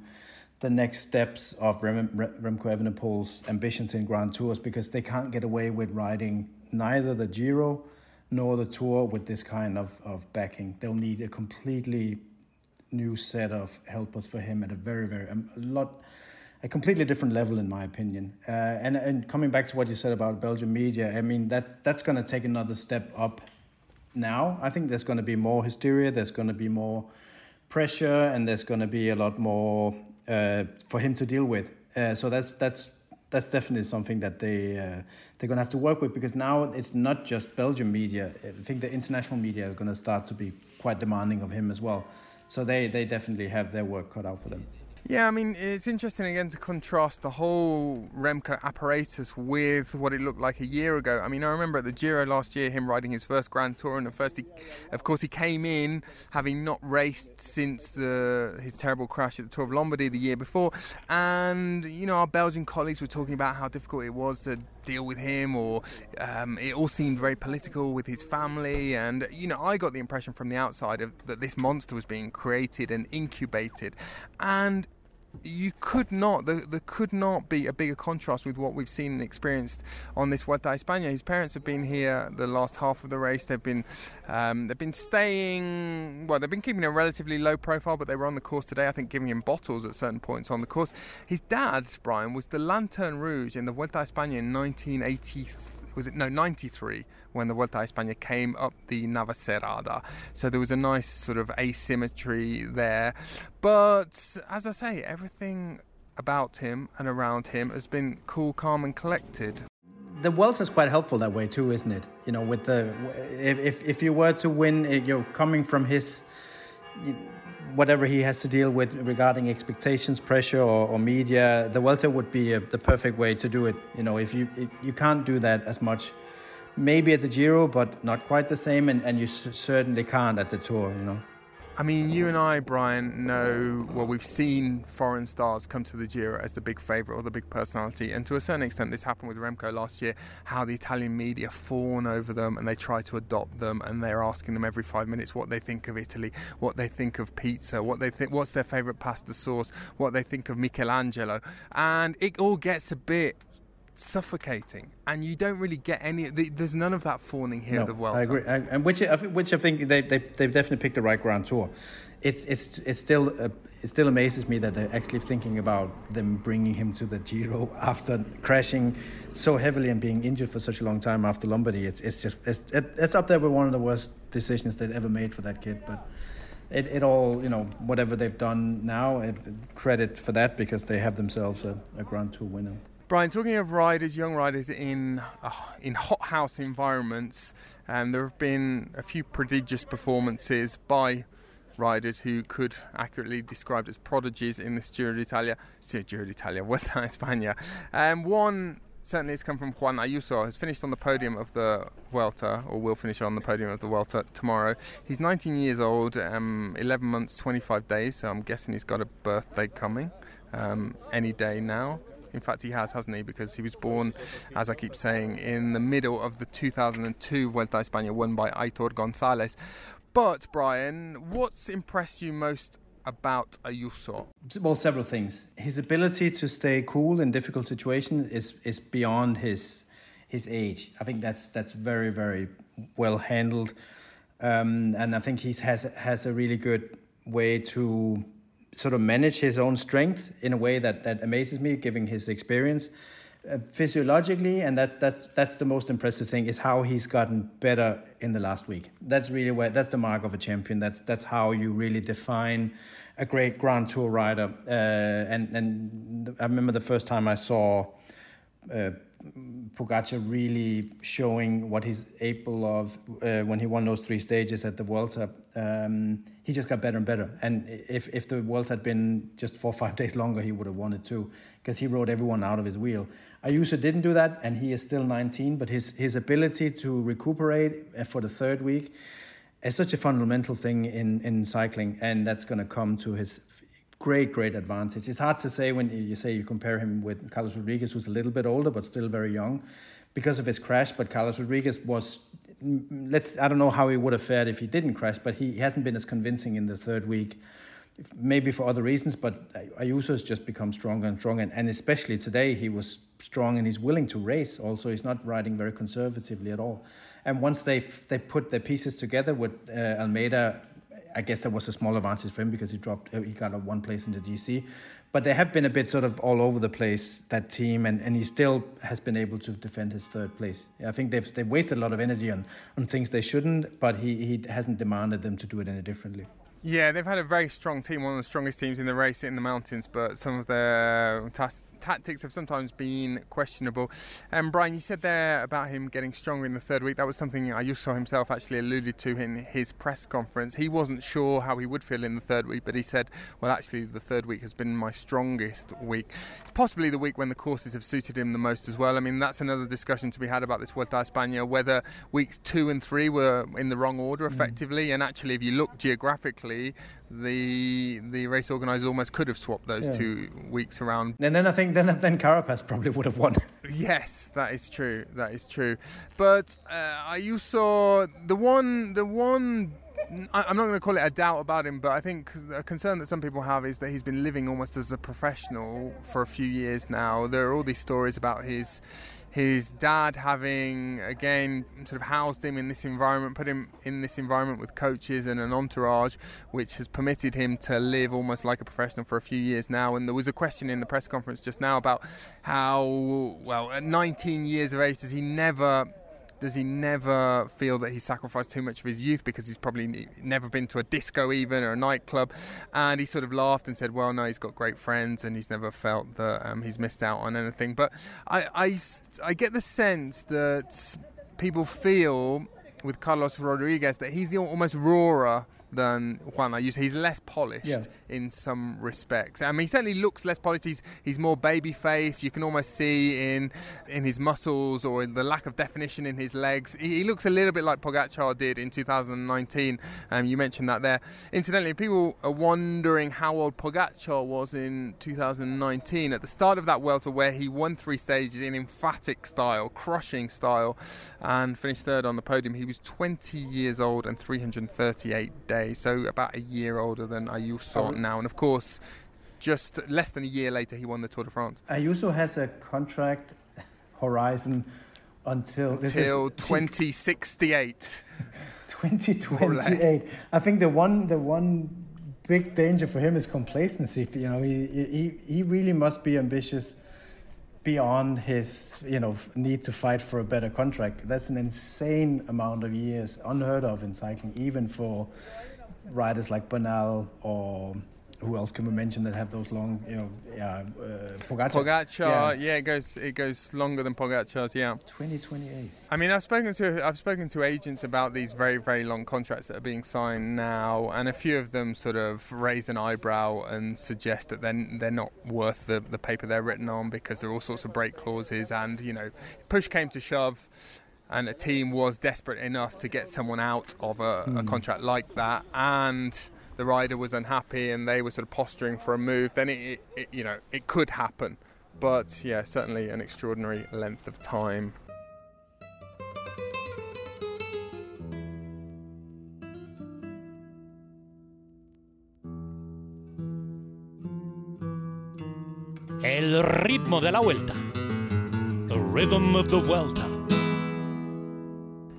the next steps of Rem, Remco Evenepoel's ambitions in Grand Tours because they can't get away with riding neither the Giro nor the Tour with this kind of, of backing. They'll need a completely new set of helpers for him at a very, very, um, a lot, a completely different level, in my opinion. Uh, and and coming back to what you said about Belgian media, I mean that that's going to take another step up. Now, I think there's going to be more hysteria. There's going to be more pressure, and there's going to be a lot more uh, for him to deal with. Uh, so that's that's that's definitely something that they uh, they're going to have to work with because now it's not just Belgian media. I think the international media are going to start to be quite demanding of him as well. So they, they definitely have their work cut out for them.
Yeah, I mean, it's interesting again to contrast the whole Remco apparatus with what it looked like a year ago. I mean, I remember at the Giro last year, him riding his first Grand Tour, and at first, he, of course, he came in having not raced since the his terrible crash at the Tour of Lombardy the year before, and you know, our Belgian colleagues were talking about how difficult it was to deal with him, or um, it all seemed very political with his family. And you know, I got the impression from the outside of, that this monster was being created and incubated, and you could not there, there, could not be a bigger contrast with what we've seen and experienced on this Vuelta a España. His parents have been here the last half of the race. They've been um, they've been staying well. They've been keeping a relatively low profile, but they were on the course today. I think giving him bottles at certain points on the course. His dad, Brian, was the Lanterne Rouge in the Vuelta a España in 1983 was it no 93 when the Vuelta a España came up the Navacerrada. So there was a nice sort of asymmetry there. But as I say, everything about him and around him has been cool, calm, and collected.
The Vuelta is quite helpful that way too, isn't it? You know, with the if if you were to win, eh, you're coming from his whatever he has to deal with regarding expectations, pressure, or, or media, the Vuelta would be a, the perfect way to do it. You know, if you if you can't do that as much, maybe at the Giro, but not quite the same, and, and you certainly can't at the Tour. You know.
I mean, you and I, Brian, know well. We've seen foreign stars come to the Giro as the big favourite or the big personality, and to a certain extent, this happened with Remco last year. How the Italian media fawn over them and they try to adopt them, and they're asking them every five minutes what they think of Italy, what they think of pizza, what they think, what's their favourite pasta sauce, what they think of Michelangelo, and it all gets a bit suffocating, and you don't really get any. There's none of that fawning here
no,
at the Vuelta.
I agree, I, and which which I think they they they've definitely picked the right Grand Tour. It's it's it's still uh, it still amazes me that they're actually thinking about them bringing him to the Giro after crashing so heavily and being injured for such a long time after Lombardy. It's it's just it's it's up there with one of the worst decisions they've ever made for that kid, but. It, it all you know whatever they've done now it, credit for that because they have themselves a, a Grand Tour winner.
Brian, talking of riders, young riders in uh, in hothouse environments, um, there have been a few prodigious performances by riders who could accurately described as prodigies in the Giro d'Italia, Giro d'Italia, Vuelta a España. Um, one certainly has come from Juan Ayuso, has finished on the podium of the Vuelta, or will finish on the podium of the Vuelta tomorrow. He's 19 years old, um, 11 months, 25 days, so I'm guessing he's got a birthday coming um, any day now. In fact, he has, hasn't he? Because he was born, as I keep saying, in the middle of the 2002 Vuelta a España won by Aitor Gonzalez. But, Brian, what's impressed you most about Ayuso?
Well, several things. His ability to stay cool in difficult situations is, is beyond his his age. I think that's that's very very well handled, um, and I think he has has a really good way to sort of manage his own strength in a way that, that amazes me, given his experience. uh, physiologically, and that's that's that's the most impressive thing is how he's gotten better in the last week. That's really where that's the mark of a champion. That's that's how you really define a great Grand Tour rider. Uh, and and I remember the first time I saw. Uh, Pogacar really showing what he's able of uh, when he won those three stages at the Vuelta. Um, he just got better and better. And if, if the Vuelta had been just four or five days longer, he would have won it too, because he rode everyone out of his wheel. Ayuso didn't do that, and he is still 19, but his, his ability to recuperate uh, for the third week is such a fundamental thing in, in cycling, and that's going to come to his great, great advantage. It's hard to say when you say you compare him with Carlos Rodriguez, who's a little bit older but still very young, because of his crash. But Carlos Rodriguez was, let's, I don't know how he would have fared if he didn't crash, but he hasn't been as convincing in the third week. Maybe for other reasons, but Ayuso has just become stronger and stronger, and, and especially today he was strong and he's willing to race. Also, he's not riding very conservatively at all. And once they they put their pieces together with uh, Almeida I guess that was a small advantage for him because he dropped, uh, he got a one place in the GC. But they have been a bit sort of all over the place, that team, and, and he still has been able to defend his third place. I think they've, they've wasted a lot of energy on, on things they shouldn't, but he, he hasn't demanded them to do it any differently.
Yeah, they've had a very strong team, one of the strongest teams in the race in the mountains, but some of their tactics have sometimes been questionable. And um, Brian, you said there about him getting stronger in the third week. That was something Ayuso himself actually alluded to in his press conference. He wasn't sure how he would feel in the third week, but he said, "Well, actually, the third week has been my strongest week. It's possibly the week when the courses have suited him the most as well. I mean, that's another discussion to be had about this Vuelta a España, whether weeks two and three were in the wrong order mm. effectively. Mm. And actually, if you look geographically, the the race organisers almost could have swapped those yeah. two weeks around.
And then I think then then Carapaz probably would have won.
yes, that is true. That is true. But uh, you saw the one the one I'm not going to call it a doubt about him, but I think a concern that some people have is that he's been living almost as a professional for a few years now. There are all these stories about his his dad having again sort of housed him in this environment, put him in this environment with coaches and an entourage, which has permitted him to live almost like a professional for a few years now. And there was a question in the press conference just now about how, well, at 19 years of age, does he never does he never feel that he sacrificed too much of his youth because he's probably never been to a disco even or a nightclub? And he sort of laughed and said, "Well, no, he's got great friends and he's never felt that um, he's missed out on anything." But I, I, I get the sense that people feel with Carlos Rodriguez that he's the almost rawer than Juan Ayuso. He's less polished yeah. in some respects. I mean, he certainly looks less polished. He's, he's more baby face. You can almost see in in his muscles or in the lack of definition in his legs. He, he looks a little bit like Pogacar did in 2019. Um, you mentioned that there. Incidentally, people are wondering how old Pogacar was in 2019 at the start of that Vuelta, where he won three stages in emphatic style, crushing style, and finished third on the podium. He was 20 years old and 338 days so about a year older than Ayuso oh. now. And of course, just less than a year later, he won the Tour de France.
Uh, Ayuso has a contract horizon until
until 2068.
2028. I think the one the one big danger for him is complacency. You know, he he he really must be ambitious beyond his you know need to fight for a better contract. That's an insane amount of years, unheard of in cycling, even for riders like Bernal or who else can we mention that have those long, you know, yeah, uh, Pogacar.
Pogacar, yeah. yeah. it goes it goes longer than Pogacar's, yeah.
2028.
I mean, I've spoken to I've spoken to agents about these very very long contracts that are being signed now, and a few of them sort of raise an eyebrow and suggest that they're they're not worth the the paper they're written on because there are all sorts of break clauses, and you know, push came to shove and a team was desperate enough to get someone out of a, mm. a, hmm. contract like that, and the rider was unhappy, and they were sort of posturing for a move, then it, it, you know it could happen. But yeah, certainly an extraordinary length of time.
El ritmo de la vuelta. The rhythm of the vuelta.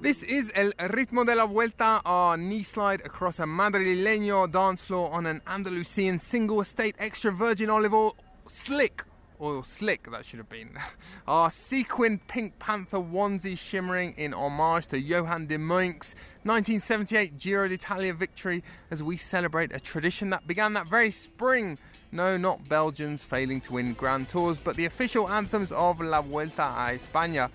This is El Ritmo de la Vuelta, our knee slide across a madrileño dance floor on an Andalusian single estate extra virgin olive oil slick oil slick, that should have been. Our sequin Pink Panther onesie shimmering in homage to Johan de Muynck's 1978 Giro d'Italia victory as we celebrate a tradition that began that very spring. No, not Belgians failing to win Grand Tours, but the official anthems of La Vuelta a España.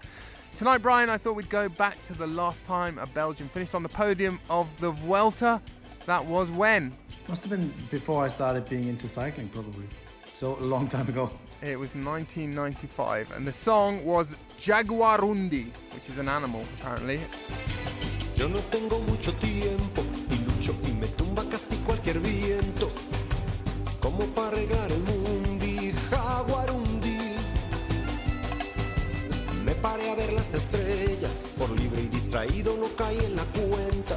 Tonight, Brian, I thought we'd go back to the last time a Belgian finished on the podium of the Vuelta. That was when?
Must have been before I started being into cycling, probably. So a long time ago.
It was 1995, and the song was Jaguarundi, which is an animal, apparently.
Yo no tengo mucho tiempo y lucho y me tumba casi cualquier viento. Como para regar el mundi, paré a ver las estrellas, por libre y distraído no caí en la cuenta.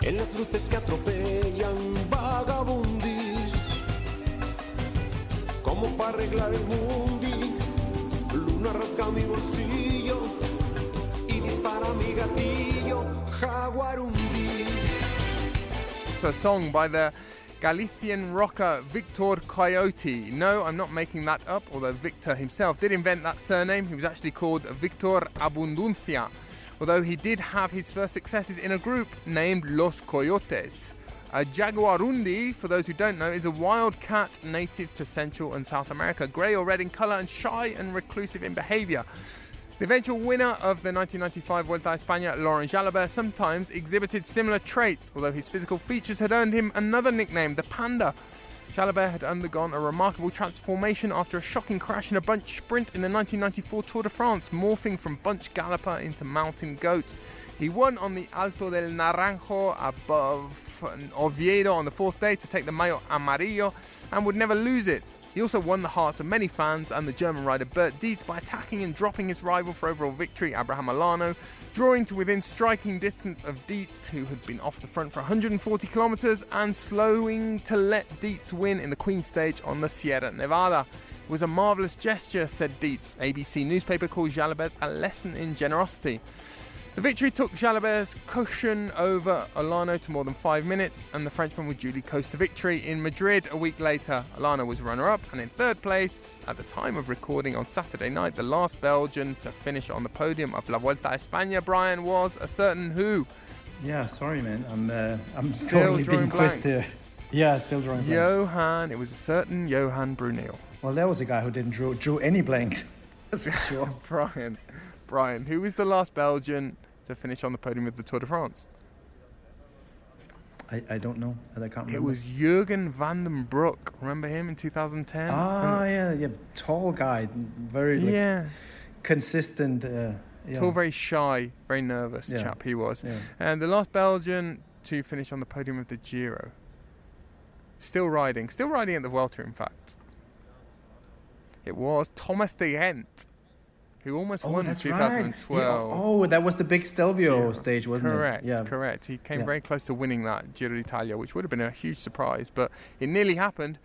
En las luces que atropellan, vagabundis. Como para arreglar el mundi, luna rasga mi bolsillo y dispara mi gatillo, jaguarundi.
A song by the Galician rocker Victor Coyote. No, I'm not making that up, although Victor himself did invent that surname. He was actually called Victor Abundancia, although he did have his first successes in a group named Los Coyotes. A jaguarundi, for those who don't know, is a wild cat native to Central and South America, grey or red in colour and shy and reclusive in behaviour. The eventual winner of the 1995 Vuelta a España, Laurent Jalabert, sometimes exhibited similar traits, although his physical features had earned him another nickname, the Panda. Jalabert had undergone a remarkable transformation after a shocking crash in a bunch sprint in the 1994 Tour de France, morphing from bunch galloper into mountain goat. He won on the Alto del Naranjo above Oviedo on the fourth day to take the Maillot Amarillo and would never lose it. He also won the hearts of many fans and the German rider Bert Dietz by attacking and dropping his rival for overall victory, Abraham Olano, drawing to within striking distance of Dietz, who had been off the front for 140 kilometres, and slowing to let Dietz win in the Queen stage on the Sierra Nevada. It was a marvellous gesture, said Dietz. ABC newspaper called Jalabert a lesson in generosity. The victory took Jalabert's cushion over Olano to more than five minutes, and the Frenchman would duly coast to victory in Madrid a week later. Olano was runner up and in third place. At the time of recording on Saturday night, the last Belgian to finish on the podium of La Vuelta a España, Brian, was a certain who?
Yeah, sorry, man. I'm uh, I'm
Still
totally being quizzed here. Yeah, still drawing blanks.
Johan, it was a certain Johan Bruyneel.
Well, there was a guy who didn't draw, drew any blanks. That's for sure.
Brian, Brian, who was the last Belgian to finish on the podium of the Tour de France?
I, I don't know. I can't remember.
It was Jurgen van den Broeck. Remember him in 2010?
Ah, yeah, yeah, tall guy, very like,
Yeah.
consistent. Uh, yeah.
Tall, very shy, very nervous
Yeah.
chap he was.
Yeah.
And the last Belgian to finish on the podium of the Giro. Still riding, still riding at the Vuelta, in fact. It was Thomas De Gendt, who almost
Oh,
won
right.
2012.
Yeah, oh, that was the big Stelvio
Giro.
stage, wasn't
correct,
it? Yeah.
correct. He came
Yeah.
very close to winning that Giro d'Italia, which would have been a huge surprise, but it nearly happened.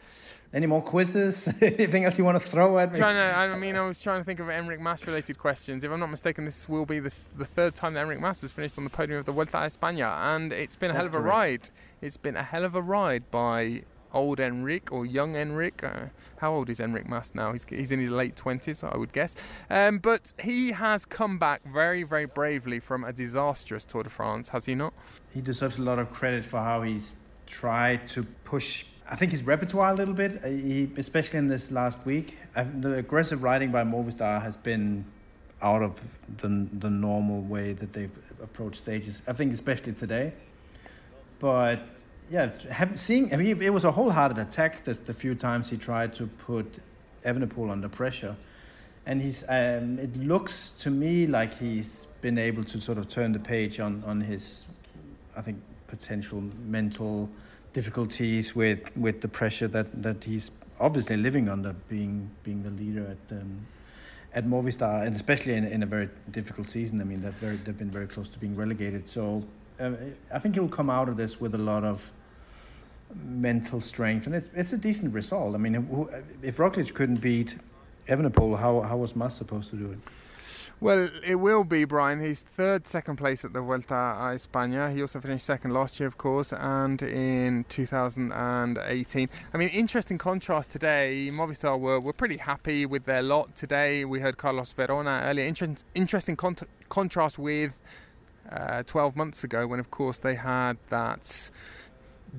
Any more quizzes? Anything else you want to throw at me?
Trying to, I mean, I was trying to think of Enric Mas related questions. If I'm not mistaken, this will be the, the third time that Enric Mas has finished on the podium of the Vuelta a España, and it's been a hell
That's
of a
correct.
ride. It's been a hell of a ride by old Enric or young Enric. Uh, how old is Enric Mas now? He's, he's in his late 20s, I would guess. Um, but he has come back very, very bravely from a disastrous Tour de France, has he not?
he deserves a lot of credit for how he's tried to push. I think his repertoire a little bit, uh, he, especially in this last week. i the aggressive riding by Movistar has been out of the the normal way that they've approached stages. I think especially today. But yeah, have, seeing I mean, it was a wholehearted attack the, the few times he tried to put Evenepoel under pressure. And he's, um, it looks to me like he's been able to sort of turn the page on, on his, I think, potential mental difficulties with, with the pressure that, that he's obviously living under, being being the leader at um, at Movistar, and especially in, in a very difficult season. I mean, they've very they've been very close to being relegated. So uh, I think he'll come out of this with a lot of mental strength, and it's it's a decent result. I mean, if Roglic couldn't beat Evenepoel, how how was Mas supposed to do it?
Well, it will be, Brian. He's third, second place at the Vuelta a España. He also finished second last year, of course, and in 2018. I mean, interesting contrast today. Movistar were, were pretty happy with their lot today. We heard Carlos Verona earlier. Inter- interesting con- contrast with uh, 12 months ago when, of course, they had that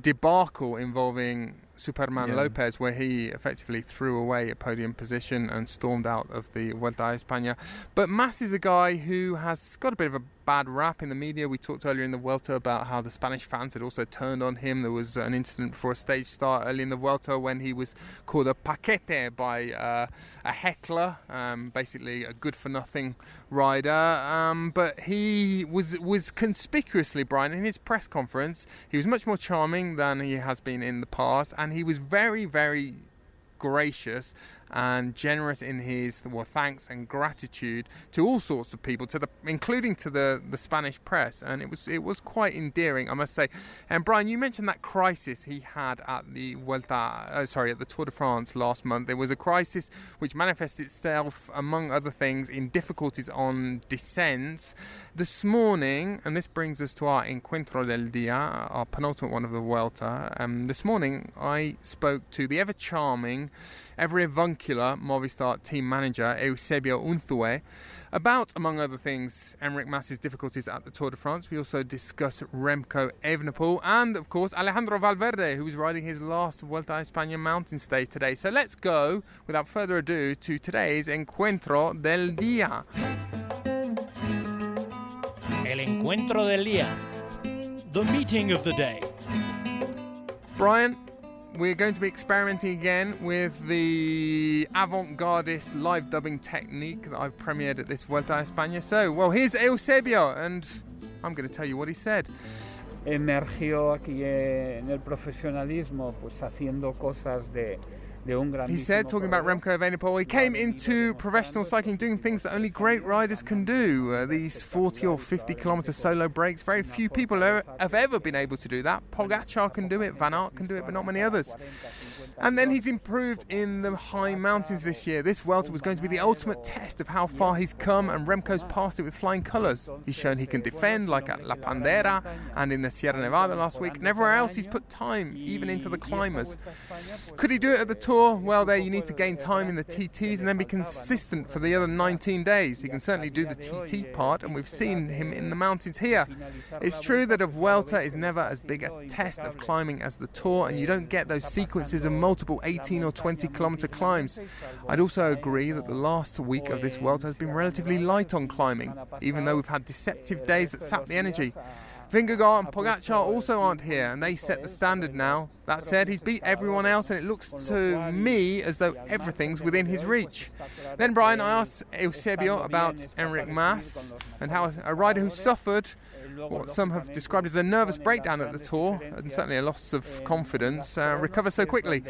debacle involving Superman
Yeah.
Lopez, where he effectively threw away a podium position and stormed out of the Vuelta a España. But Mas is a guy who has got a bit of a bad rap in the media. We talked earlier in the Vuelta about how the Spanish fans had also turned on him. There was an incident before a stage start early in the Vuelta when he was called a paquete by uh, a heckler, um, basically a good for nothing rider. Um, but he was was conspicuously, Brian, in his press conference, he was much more charming than he has been in the past, and he was very, very gracious and generous in his well thanks and gratitude to all sorts of people to the including to the the Spanish press. And it was it was quite endearing I must say. And Brian you mentioned that crisis he had at the Vuelta oh, sorry at the Tour de France last month. There was a crisis which manifested itself among other things in difficulties on descents. This morning and this brings us to our encuentro del dia our penultimate one of the Vuelta um, this morning I spoke to the ever charming ever avuncular Movistar team manager Eusebio Unzué about, among other things, Enric Mas's difficulties at the Tour de France. We also discuss Remco Evenepoel and, of course, Alejandro Valverde, who is riding his last Vuelta a España mountain stage today. So let's go, without further ado, to today's Encuentro del Día.
El encuentro del día. The meeting of the day.
Brian, we're going to be experimenting again with the avant-gardist live dubbing technique that I've premiered at this Vuelta a España. So, well, here's Eusebio, and I'm going to tell you what he said.
emergió aquí en el profesionalismo, pues haciendo cosas de,
He said, talking about Remco Evenepoel, he came into professional cycling doing things that only great riders can do. Uh, these 40 or 50 kilometer solo breaks, very few people have ever been able to do that. Pogacar can do it, Van Aert can do it, but not many others. And then he's improved in the high mountains this year. This Vuelta was going to be the ultimate test of how far he's come, and Remco's passed it with flying colours. He's shown he can defend, like at La Pandera and in the Sierra Nevada last week, and everywhere else he's put time, even into the climbers. Could he do it at the Tour? Well, there you need to gain time in the TTs and then be consistent for the other 19 days. He can certainly do the TT part, and we've seen him in the mountains here. It's true that a Vuelta is never as big a test of climbing as the Tour, and you don't get those sequences of multiple 18 or 20 kilometer climbs. I'd also agree that the last week of this Vuelta has been relatively light on climbing, even though we've had deceptive days that sap the energy. Vingegaard and Pogacar also aren't here, and they set the standard now. That said, he's beat everyone else, and it looks to me as though everything's within his reach. Then, Brian, I asked Eusebio about Enric Mas and how a rider who suffered what some have described as a nervous breakdown at the tour, and certainly a loss of confidence, uh, recover so quickly.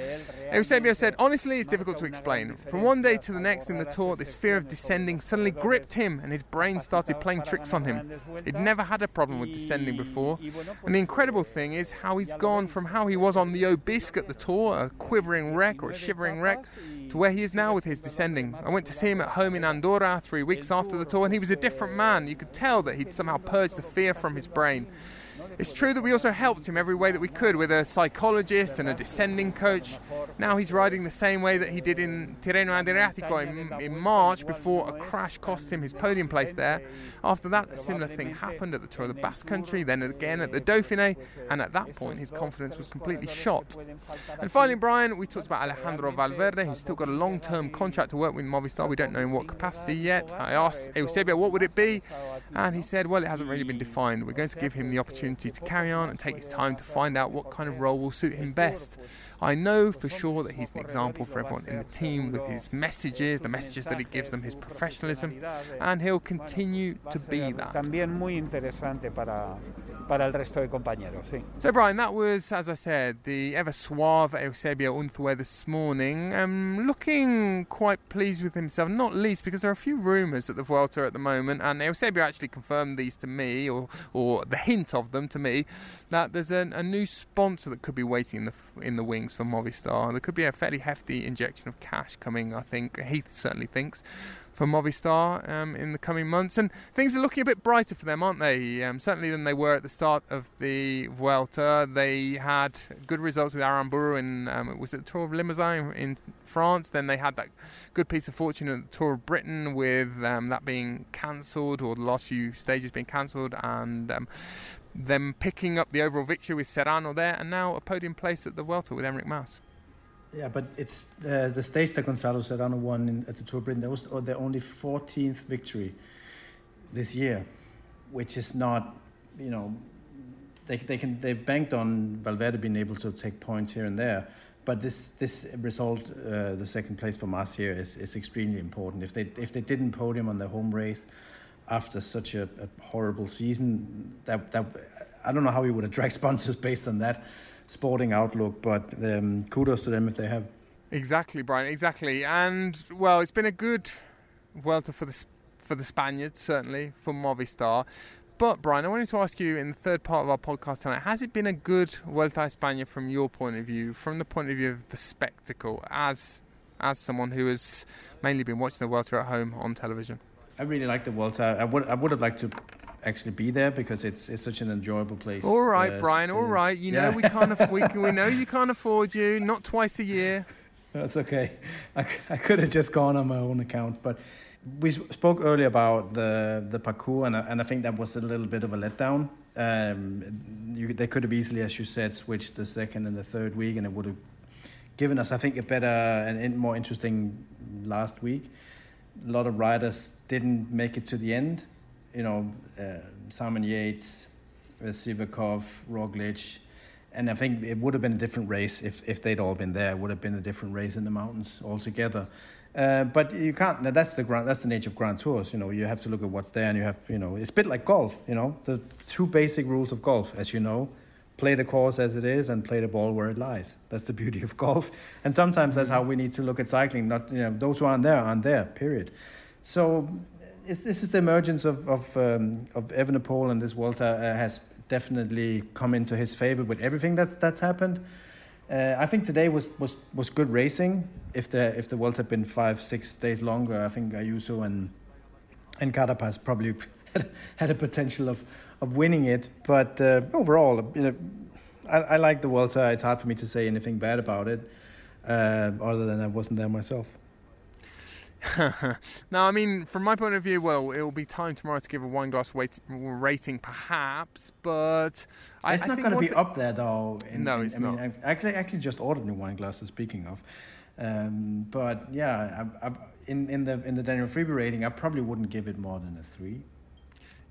Eusebio said, Honestly, it's difficult to explain. From one day to the next in the tour, this fear of descending suddenly gripped him, and his brain started playing tricks on him. He'd never had a problem with descending before, and the incredible thing is how he's gone from how he was on the Aubisque at the tour, a quivering wreck or a shivering wreck, to where he is now with his descending. I went to see him at home in Andorra three weeks after the tour, and he was a different man. You could tell that he'd somehow purged the fear from his brain. It's true that we also helped him every way that we could with a psychologist and a descending coach. Now he's riding the same way that he did in Tirreno Adriatico in, in March before a crash cost him his podium place there. After that, a similar thing happened at the Tour of the Basque Country, then again at the Dauphiné, and at that point his confidence was completely shot. And finally, Brian, we talked about Alejandro Valverde, who's still got a long term contract to work with Movistar. We don't know in what capacity yet. I asked Eusebio what would it be, and he said, well, it hasn't really been defined. We're going to give him the opportunity to carry on and take his time to find out what kind of role will suit him best. I know for sure that he's an example for everyone in the team with his messages, the messages that he gives them, his professionalism, and he'll continue to be that.
También muy interesante para, para el resto de compañeros, sí.
So, Brian, that was, as I said, the ever suave Eusebio Unzué this morning, um, looking quite pleased with himself, not least because there are a few rumours at the Vuelta at the moment, and Eusebio actually confirmed these to me, or, or the hint of them to me, that there's a new sponsor that could be waiting in the, in the wings for Movistar. There could be a fairly hefty injection of cash coming, I think, he certainly thinks, for Movistar um, in the coming months, and things are looking a bit brighter for them, aren't they? Um, certainly than they were at the start of the Vuelta. They had good results with Aranburu in um, was it the Tour of Limousin in France. Then they had that good piece of fortune at the Tour of Britain with um, that being cancelled or the last few stages being cancelled, and um, them picking up the overall victory with Serrano there, and now a podium place at the Vuelta with Enric Mas.
Yeah, but it's uh, the stage that Gonzalo Serrano won in, at the Tour of Britain. That was their only 14th victory this year, which is not, you know, they, they can they banked on Valverde being able to take points here and there, but this this result, uh, the second place for Mas here, is, is extremely important. If they if they didn't podium on their home race after such a, a horrible season, that that I don't know how he would attract sponsors based on that sporting outlook, but um, kudos to them if they have.
Exactly, Brian. Exactly, and well, it's been a good Vuelta for the for the Spaniards, certainly for Movistar. But Brian, I wanted to ask you in the third part of our podcast tonight: Has it been a good Vuelta a España from your point of view, from the point of view of the spectacle, as as someone who has mainly been watching the Vuelta at home on television?
I really like the Vuelta. I would I would have liked to actually be there because it's it's such an enjoyable place.
All right, uh, Brian. All right. You yeah. know we can't aff- we, we know you can't afford you. Not twice a year.
That's okay. I, I could have just gone on my own account, but we spoke earlier about the the parcours, and I, and I think that was a little bit of a letdown. Um, you, they could have easily, as you said, switched the second and the third week, and it would have given us, I think, a better and more interesting last week. A lot of riders didn't make it to the end, you know, uh, Simon Yates, uh, Sivakov, Roglic, and I think it would have been a different race if, if they'd all been there. It would have been a different race in the mountains altogether. Uh, but you can't. That's the grand, That's the nature of Grand Tours. You know, you have to look at what's there, and you have. You know, it's a bit like golf. You know, the two basic rules of golf, as you know, play the course as it is and play the ball where it lies. That's the beauty of golf. And sometimes that's how we need to look at cycling. Not you know, those who aren't there aren't there. Period. So this is the emergence of of, um, of Evenepoel and this Vuelta uh, has definitely come into his favor with everything that's that's happened. Uh, I think today was, was, was good racing. If the if the Vuelta had been five six days longer, I think Ayuso and and Carapaz probably had a potential of, of winning it. But uh, overall, you know, I, I like the Vuelta. It's hard for me to say anything bad about it, uh, other than I wasn't there myself.
now, I mean, from my point of view, well, it will be time tomorrow to give a wine glass weight, rating, perhaps, but
I, it's not going to be up there though.
In, no, in, it's
I
not.
Mean, I actually, actually just ordered new wine glasses. Speaking of, um, but yeah, I, I, in in the in the Daniel Friebe rating, I probably wouldn't give it more than a three.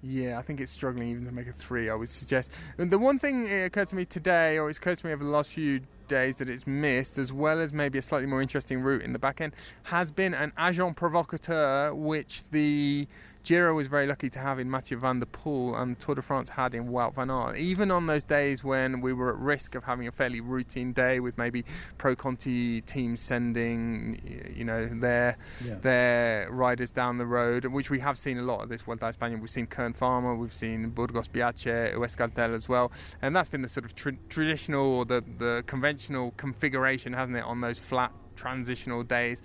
Yeah, I think it's struggling even to make a three. I would suggest. And the one thing it occurred to me today, or it's occurred to me over the last few days that it's missed, as well as maybe a slightly more interesting route in the back end, has been an agent provocateur, which the Giro was very lucky to have in Mathieu van der Poel and Tour de France had in Wout van Aert. Even on those days when we were at risk of having a fairly routine day with maybe Pro Conti teams sending, you know, their yeah. their riders down the road, which we have seen a lot of this Vuelta a España. We've seen Kern Pharma, we've seen Burgos BH, Euskaltel as well, and that's been the sort of tra- traditional or the, the conventional configuration, hasn't it, on those flat transitional days.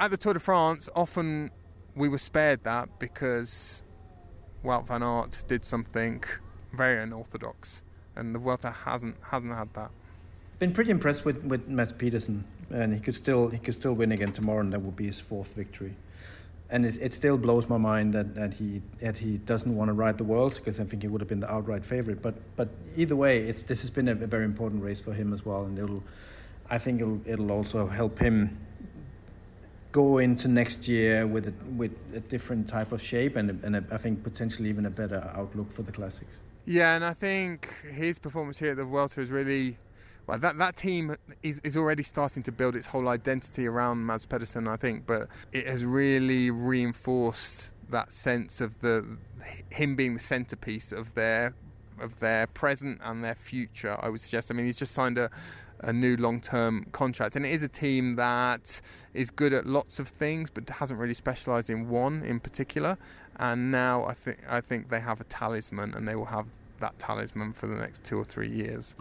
At the Tour de France, often we were spared that because Wout van Aert did something very unorthodox, and the Vuelta hasn't hasn't had that.
Been pretty impressed with with Mads Pedersen, and he could still he could still win again tomorrow, and that would be his fourth victory. And it still blows my mind that, that he that he doesn't want to ride the world because I think he would have been the outright favorite. But but either way, this has been a, a very important race for him as well, and it'll I think it'll it'll also help him go into next year with a, with a different type of shape and, and a, I think potentially even a better outlook for the classics.
Yeah, and I think his performance here at the Vuelta is really well. That that team is is already starting to build its whole identity around Mads Pedersen, I think, but it has really reinforced that sense of the him being the centerpiece of their of their present and their future. I would suggest. I mean, he's just signed a a new long-term contract. And it is a team that is good at lots of things, but hasn't really specialised in one in particular. And now I think I think they have a talisman, and they will have that talisman for the next two or three years.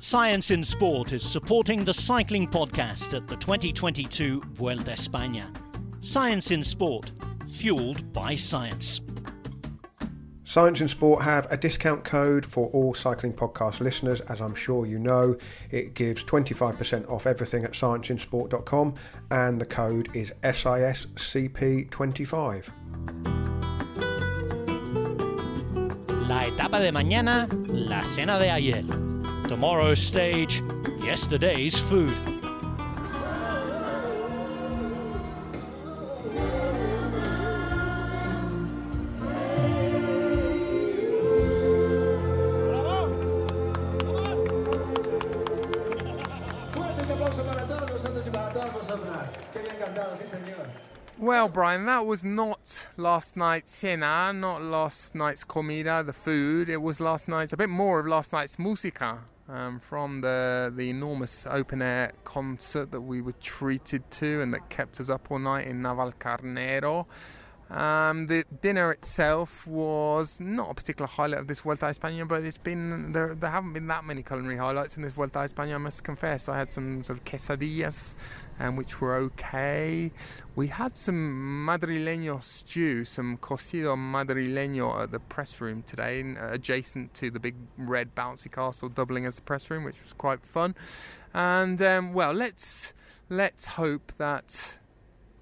Science in Sport is supporting the cycling podcast at the 2022 Vuelta España. Science in Sport, fueled by science.
Science in Sport have a discount code for all cycling podcast listeners, as I'm sure you know. It gives 25% off everything at scienceinsport.com, and the code is SISCP25.
La etapa de mañana, la cena de ayer. Tomorrow's stage, yesterday's food.
Well, Brian, that was not last night's cena, not last night's comida, the food. It was last night's, a bit more of last night's musica um, from the the enormous open air concert that we were treated to and that kept us up all night in Navalcarnero. Um, the dinner itself was not a particular highlight of this Vuelta a España, but it's been there. There haven't been that many culinary highlights in this Vuelta a España. I must confess. I had some sort of quesadillas, um, which were okay. We had some madrileño stew, some cocido madrileño at the press room today, adjacent to the big red bouncy castle, doubling as the press room, which was quite fun. And um, well, let's let's hope that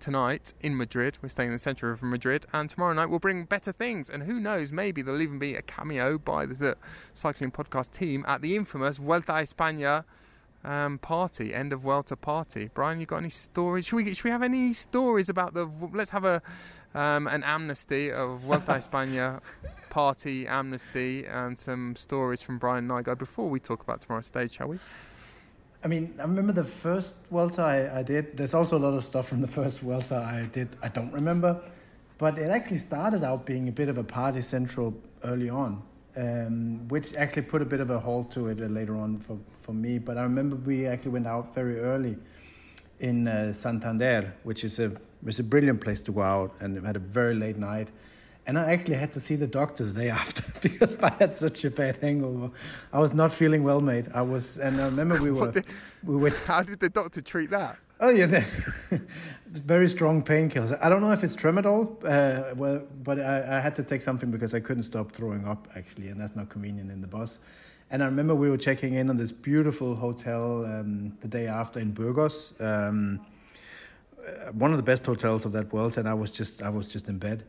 tonight in Madrid. We're staying in the centre of Madrid, and tomorrow night we'll bring better things. And who knows, maybe there'll even be a cameo by the, the cycling podcast team at the infamous Vuelta a España um, party, end of Vuelta party. Brian, you got any stories? Should we should we have any stories about the? Let's have a um, an amnesty of Vuelta a España party amnesty and some stories from Brian Nygaard before we talk about tomorrow's stage, shall we?
I mean, I remember the first Vuelta I, I did. There's also a lot of stuff from the first Vuelta I did I don't remember. But it actually started out being a bit of a party central early on, um, which actually put a bit of a halt to it uh, later on for, for me. But I remember we actually went out very early in uh, Santander, which is a, was a brilliant place to go out, and had a very late night. And I actually had to see the doctor the day after because I had such a bad hangover. I was not feeling well, mate. I was, and I remember we were,
did,
we were.
How did the doctor treat that?
Oh yeah, very strong painkillers. I don't know if it's tramadol, uh, well, but I, I, had to take something because I couldn't stop throwing up actually, and that's not convenient in the bus. And I remember we were checking in on this beautiful hotel um, the day after in Burgos, um, uh, one of the best hotels of that Vuelta, and I was just I was just in bed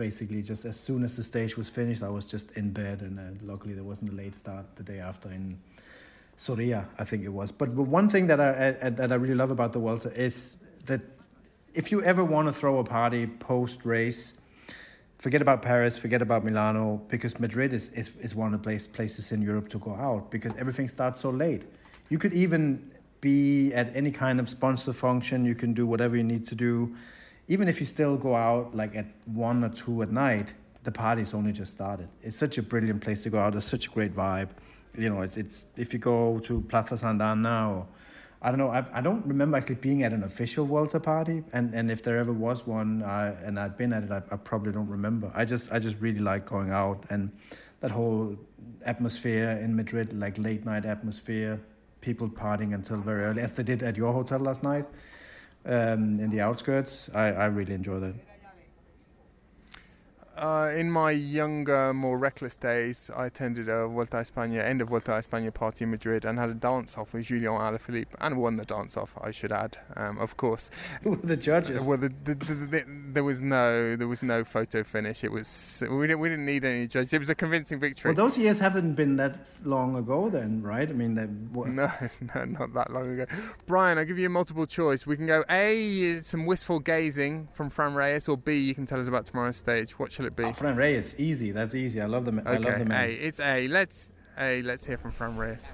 basically just as soon as the stage was finished, I was just in bed, and uh, luckily there wasn't a late start the day after in Soria, I think it was. But, but one thing that I, I, that I really love about the Vuelta is that if you ever want to throw a party post race, forget about Paris, forget about Milano, because Madrid is, is, is one of the place, places in Europe to go out because everything starts so late. You could even be at any kind of sponsor function, you can do whatever you need to do even if you still go out like at one or two at night, the party's only just started. It's such a brilliant place to go out. It's such a great vibe. You know, it's, it's if you go to Plaza Santa Ana now, I don't know. I, I don't remember actually being at an official Vuelta party, and, and if there ever was one, I, and I'd been at it, I, I probably don't remember. I just I just really like going out and that whole atmosphere in Madrid, like late night atmosphere, people partying until very early, as they did at your hotel last night um, in the outskirts. I, I really enjoy that.
Uh, in my younger, more reckless days, I attended a Vuelta a España, end of Vuelta a España party in Madrid and had a dance off with Julian Alaphilippe and won the dance off, I should add, um, of course.
The judges?
Well, the, the, the, there was no there was no photo finish. It was we didn't, we didn't need any judges. It was a convincing victory.
Well, those years haven't been that long ago, then, right? I mean, that,
no, no, not that long ago. Brian, I'll give you a multiple choice. We can go A, some wistful gazing from Fran Reyes, or B, you can tell us about tomorrow's stage. What shall it be?
Oh, Fran Reyes, easy. That's easy. I love the.
Okay,
I love the man.
A. It's A. Let's A. Let's hear from Fran Reyes.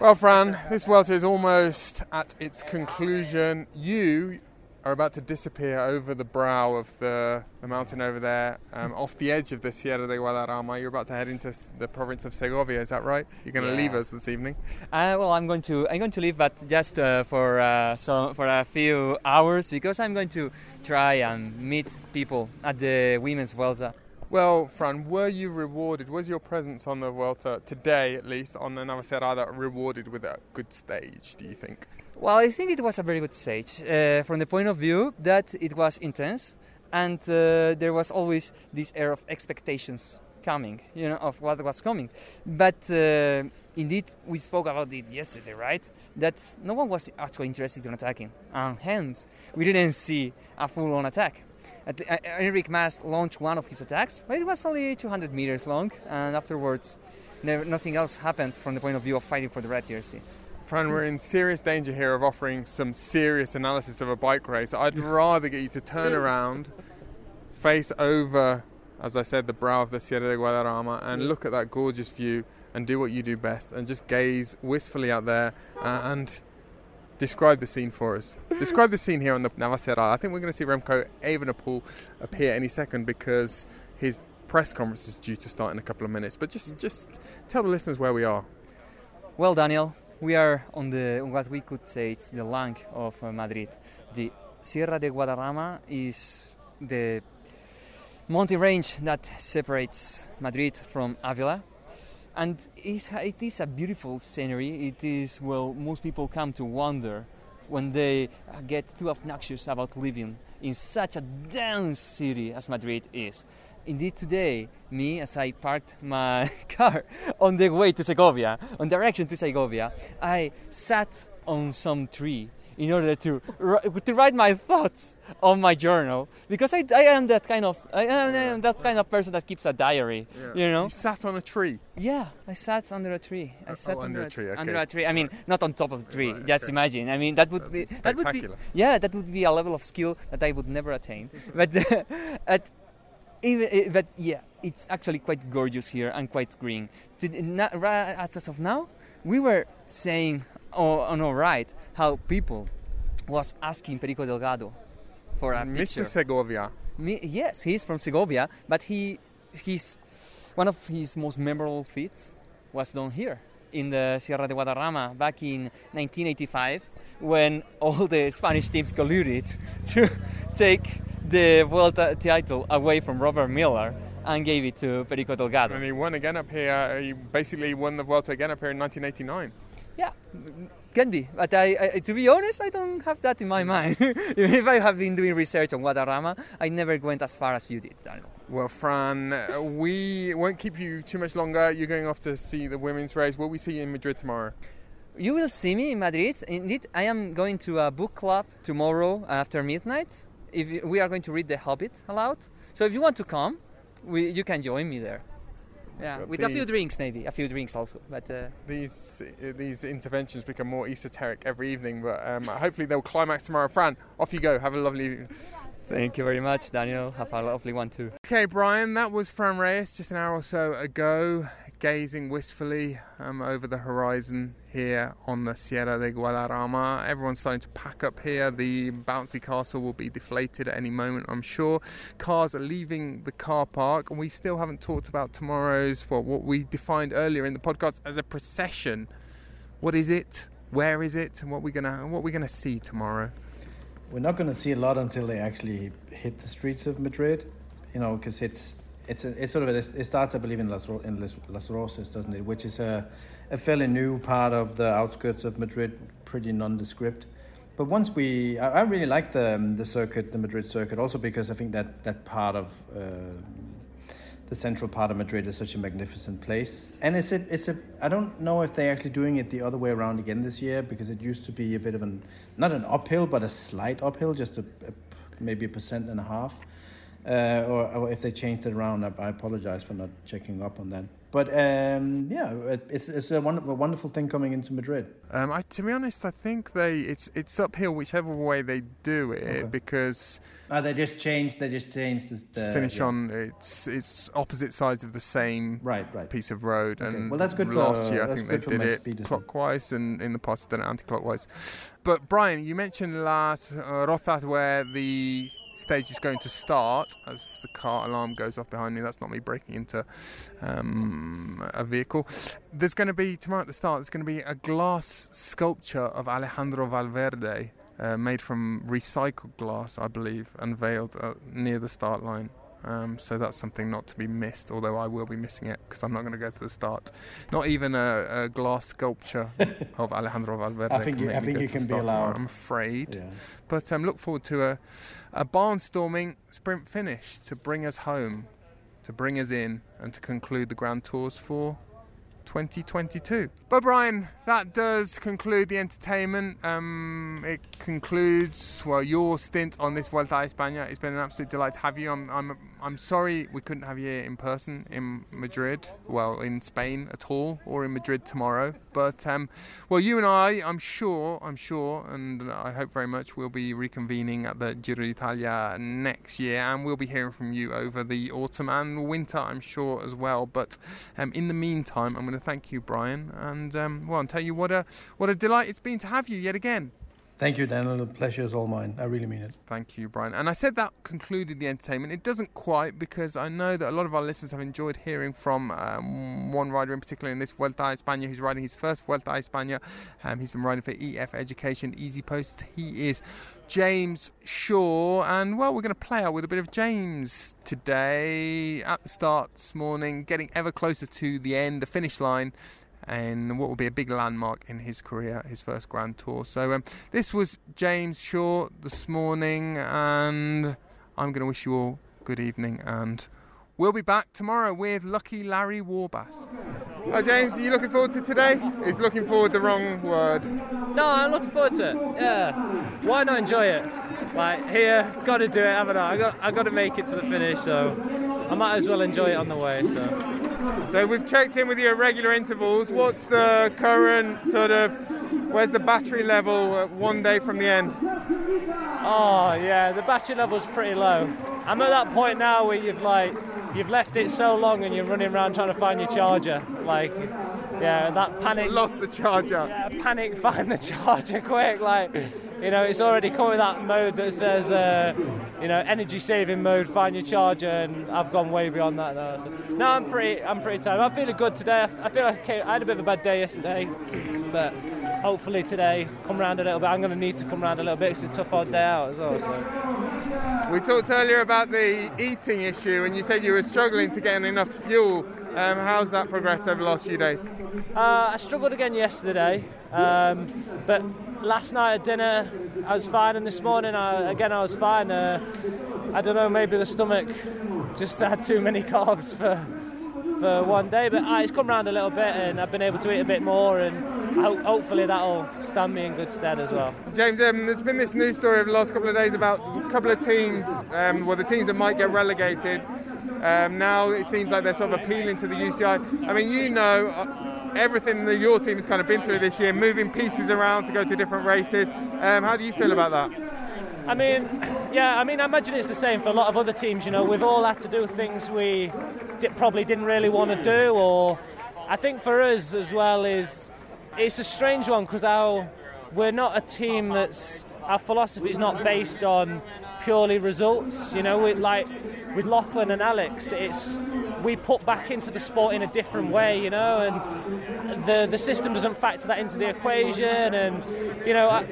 Well, Fran, this Vuelta is almost at its conclusion. You are about to disappear over the brow of the, the mountain over there, um, off the edge of the Sierra de Guadarrama. You're about to head into the province of Segovia. Is that right? You're going to
Yeah.
leave us this evening.
Uh, well, I'm going to I'm going to leave, but just uh, for uh, so for a few hours because I'm going to try and meet people at the women's Vuelta.
Well, Fran, were you rewarded? Was your presence on the Vuelta today, at least, on the Navacerrada, rewarded with a good stage? Do you think?
Well, I think it was a very good stage uh, from the point of view that it was intense, and uh, there was always this air of expectations coming, you know, of what was coming. But uh, indeed, we spoke about it yesterday, right? That no one was actually interested in attacking, and hence we didn't see a full-on attack. At, uh, Enric Mas launched one of his attacks, but it was only 200 meters long, and afterwards, never, nothing else happened from the point of view of fighting for the red jersey.
Fran, we're in serious danger here of offering some serious analysis of a bike race. I'd rather get you to turn around, face over, as I said, the brow of the Sierra de Guadarrama, and look at that gorgeous view and do what you do best and just gaze wistfully out there uh, and describe the scene for us. describe the scene here on the Navacerrada. I think we're going to see Remco Evenepoel appear any second because his press conference is due to start in a couple of minutes. But just just tell the listeners where we are.
Well, Daniel, we are on the what we could say it's the lung of uh, Madrid. The Sierra de Guadarrama is the mountain range that separates Madrid from Avila. And it is a beautiful scenery. It is, well, most people come to wonder when they get too obnoxious about living in such a dense city as Madrid is. Indeed, today, me, as I parked my car on the way to Segovia, on direction to Segovia, I sat on some tree in order to to write my thoughts on my journal because I, I am that kind of I am, I am that kind of person that keeps a diary.
Yeah.
You know.
You sat on a tree.
Yeah, I sat under a tree. I
Oh,
sat
oh, under a tree, okay.
Under a tree. I mean, not on top of the tree. Just imagine. I mean, that would be that would be yeah, that would be a level of skill that I would never attain. but uh, at even uh, but yeah, it's actually quite gorgeous here and quite green. To, not, right as of now, we were saying oh, on our right how people was asking Perico Delgado for a
Mr.
picture.
Segovia.
Me, yes, he's from Segovia, but he he's one of his most memorable feats was done here in the Sierra de Guadarrama back in 1985 when all the Spanish teams colluded to take the Vuelta title away from Robert Millar and gave it to Perico Delgado.
And he won again up here. He basically won the Vuelta again up here in 1989.
Yeah, can be. But I, I, to be honest, I don't have that in my mind. Even if I have been doing research on Guadarrama, I never went as far as you did, Daniel.
Well, Fran, uh, we won't keep you too much longer. You're going off to see the women's race. Will we see you in Madrid tomorrow?
You will see me in Madrid. Indeed, I am going to a book club tomorrow after midnight. If you- we are going to read The Hobbit aloud, so if you want to come, we, you can join me there. Yeah,
But
with a few drinks maybe, a few drinks also. But uh,
These uh, these interventions become more esoteric every evening, but um, hopefully they'll climax tomorrow. Fran, off you go. Have a lovely evening.
thank you very much, Daniel. Have a lovely one too.
Okay, Brian, that was Fran Reyes just an hour or so ago, gazing wistfully um, over the horizon here on the Sierra de Guadarrama. Everyone's starting to pack up here. The bouncy castle will be deflated at any moment, I'm sure. Cars are leaving the car park, and we still haven't talked about tomorrow's, well, what we defined earlier in the podcast as a procession. What is it? Where is it? And what we gonna what we gonna see tomorrow?
We're not to see a lot until they actually hit the streets of Madrid, you know, because it's it's a, it's sort of a, it starts, I believe, in Las, in Las, Rozas, doesn't it? Which is a, a fairly new part of the outskirts of Madrid, pretty nondescript. But once we, I, I really like the um, the circuit, the Madrid circuit, also because I think that that part of uh, the central part of Madrid is such a magnificent place. And it's a, it's a, I don't know if they're actually doing it the other way around again this year because it used to be a bit of an, not an uphill, but a slight uphill, just a, a maybe a percent and a half. Uh, or, or if they changed it around, I, I apologize for not checking up on that. But um, yeah, it, it's, it's a, wonderful, a wonderful thing coming into Madrid.
Um, I, to be honest, I think they it's it's uphill whichever way they do it
Okay.
because
Oh, they just changed. They just changed the,
finish
yeah.
on it's it's opposite sides of the same
right, right.
piece of road.
Okay.
And
Well, that's good for-
last year, I think they did it
speed
clockwise, and in the past, they've done it anti-clockwise. But Brian, you mentioned last uh, Rozas where the stage is going to start as the car alarm goes off behind me. That's not me breaking into um, a vehicle. There's going to be tomorrow at the start. There's going to be a glass sculpture of Alejandro Valverde. Uh, made from recycled glass, I believe, unveiled uh, near the start line. Um, so that's something not to be missed, although I will be missing it because I'm not going to go to the start. Not even a, a glass sculpture of Alejandro Valverde.
I think you- I think you can be
start tomorrow,
allowed.
I'm afraid.
Yeah.
But um, look forward to a, a barnstorming sprint finish to bring us home, to bring us in, and to conclude the Grand Tours for 2022. But Brian, that does conclude the entertainment. Um, it concludes well your stint on this Vuelta a España. It's been an absolute delight to have you. I'm I'm I'm sorry we couldn't have you here in person in Madrid, well in Spain at all, or in Madrid tomorrow. But um, well, you and I, I'm sure, I'm sure, and I hope very much we'll be reconvening at the Giro d'Italia next year, and we'll be hearing from you over the autumn and winter, I'm sure as well. But um, in the meantime, I'm going to thank you, Brian, and um, well, and tell you what a what a delight it's been to have you yet again.
Thank you, Daniel. The pleasure is all mine. I really mean it.
Thank you, Brian. And I said that concluded the entertainment. It doesn't quite because I know that a lot of our listeners have enjoyed hearing from um, one rider in particular in this Vuelta a España who's riding his first Vuelta a España. Um, he's been riding for EF Education EasyPost. He is James Shaw. And well, we're going to play out with a bit of James today at the start this morning, getting ever closer to the end, the finish line and what will be a big landmark in his career, his first Grand Tour. So um, this was James Shaw this morning, and I'm going to wish you all good evening, and we'll be back tomorrow with Lucky Larry Warbasse. Hi James, are you looking forward to today? Is looking forward the wrong word?
No, I'm looking forward to it. Yeah, why not enjoy it? Like here, got to do it, haven't I? I got, I got to make it to the finish, so I might as well enjoy it on the way. So.
So we've checked in with you at regular intervals. What's the current sort of? Where's the battery level one day from the end?
Oh yeah, the battery level's pretty low. I'm at that point now where you've like you've left it so long and you're running around trying to find your charger. Like, yeah, that panic.
Lost the charger.
Yeah, panic, find the charger quick. Like, you know, it's already come with that mode that says, uh, you know, energy saving mode. Find your charger, and I've gone way beyond that now. So, no, I'm pretty, I'm pretty tired. I'm feeling good today. I feel like I had a bit of a bad day yesterday, but hopefully today come round a little bit. I'm going to need to come round a little bit it's a tough old day out as well. So.
We talked earlier about the eating issue, and you said you were struggling to get enough fuel. Um, how's that progressed over the last few days?
Uh, I struggled again yesterday, um, but last night at dinner I was fine, and this morning I, again I was fine. Uh, I don't know, maybe the stomach just had too many carbs for for one day, but uh, it's come round a little bit, and I've been able to eat a bit more, and ho- hopefully that'll stand me in good stead as well.
James, um, there's been this news story over the last couple of days about a couple of teams, um, well, the teams that might get relegated. Um, now it seems like they're sort of appealing to the UCI. I mean, you know uh, everything that your team has kind of been through this year, moving pieces around to go to different races. Um, how do you feel about that?
I mean, yeah, I mean, I imagine it's the same for a lot of other teams. You know, we've all had to do things we di- probably didn't really want to do, or I think for us as well is it's a strange one because our we're not a team that's our philosophy is not based on purely results. You know, we like with Lachlan and Alex, it's we put back into the sport in a different way. You know, and the the system doesn't factor that into the equation, and you know.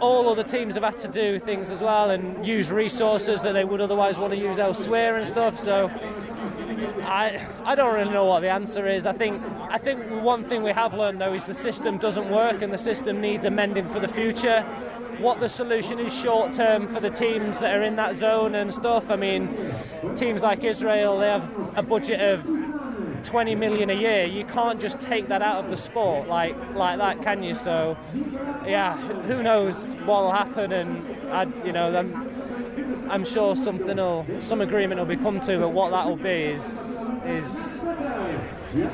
All other teams have had to do things as well and use resources that they would otherwise want to use elsewhere and stuff. So I I don't really know what the answer is. I think I think one thing we have learned though is the system doesn't work and the system needs amending for the future. What the solution is short term for the teams that are in that zone and stuff. I mean, teams like Israel they have a budget of 20 million a year. You can't just take that out of the sport like like that, can you? So, yeah, who knows what will happen? And I, you know, I'm sure something will, some agreement will be come to, but what that will be is is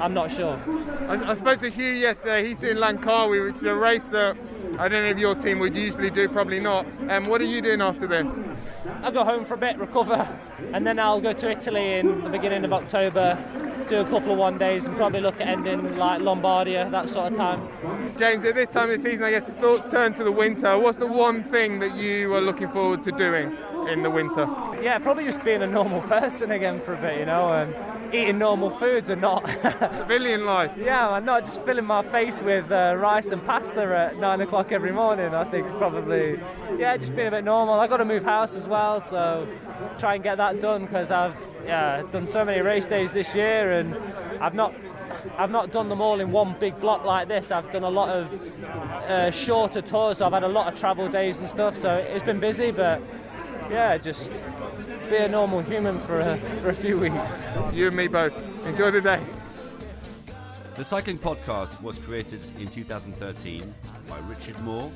I'm not sure.
I, I spoke to Hugh yesterday. He's doing Langkawi, which is a race that I don't know if your team would usually do, probably not. Um, what are you doing after this?
I'll go home for a bit, recover, and then I'll go to Italy in the beginning of October, do a couple of one days, and probably look at ending like Lombardia, that sort of time.
James, at this time of the season, I guess thoughts turn to the winter. What's the one thing that you are looking forward to doing in the winter?
Yeah, probably just being a normal person again for a bit, you know, and eating normal foods and not
civilian life.
Yeah, I'm not just filling my face with uh, rice and pasta at nine o'clock every morning. I think probably, yeah, just being a bit normal. I got to move house as well, so try and get that done because I've yeah done so many race days this year and I've not I've not done them all in one big block like this. I've done a lot of uh, shorter tours. So I've had a lot of travel days and stuff. So it's been busy, but yeah, just be a normal human for a, for a few weeks.
You and me both. Enjoy the day.
The Cycling Podcast was created in 2013 by Richard Moore,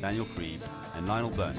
Daniel Friebe, and Lionel
Birnie.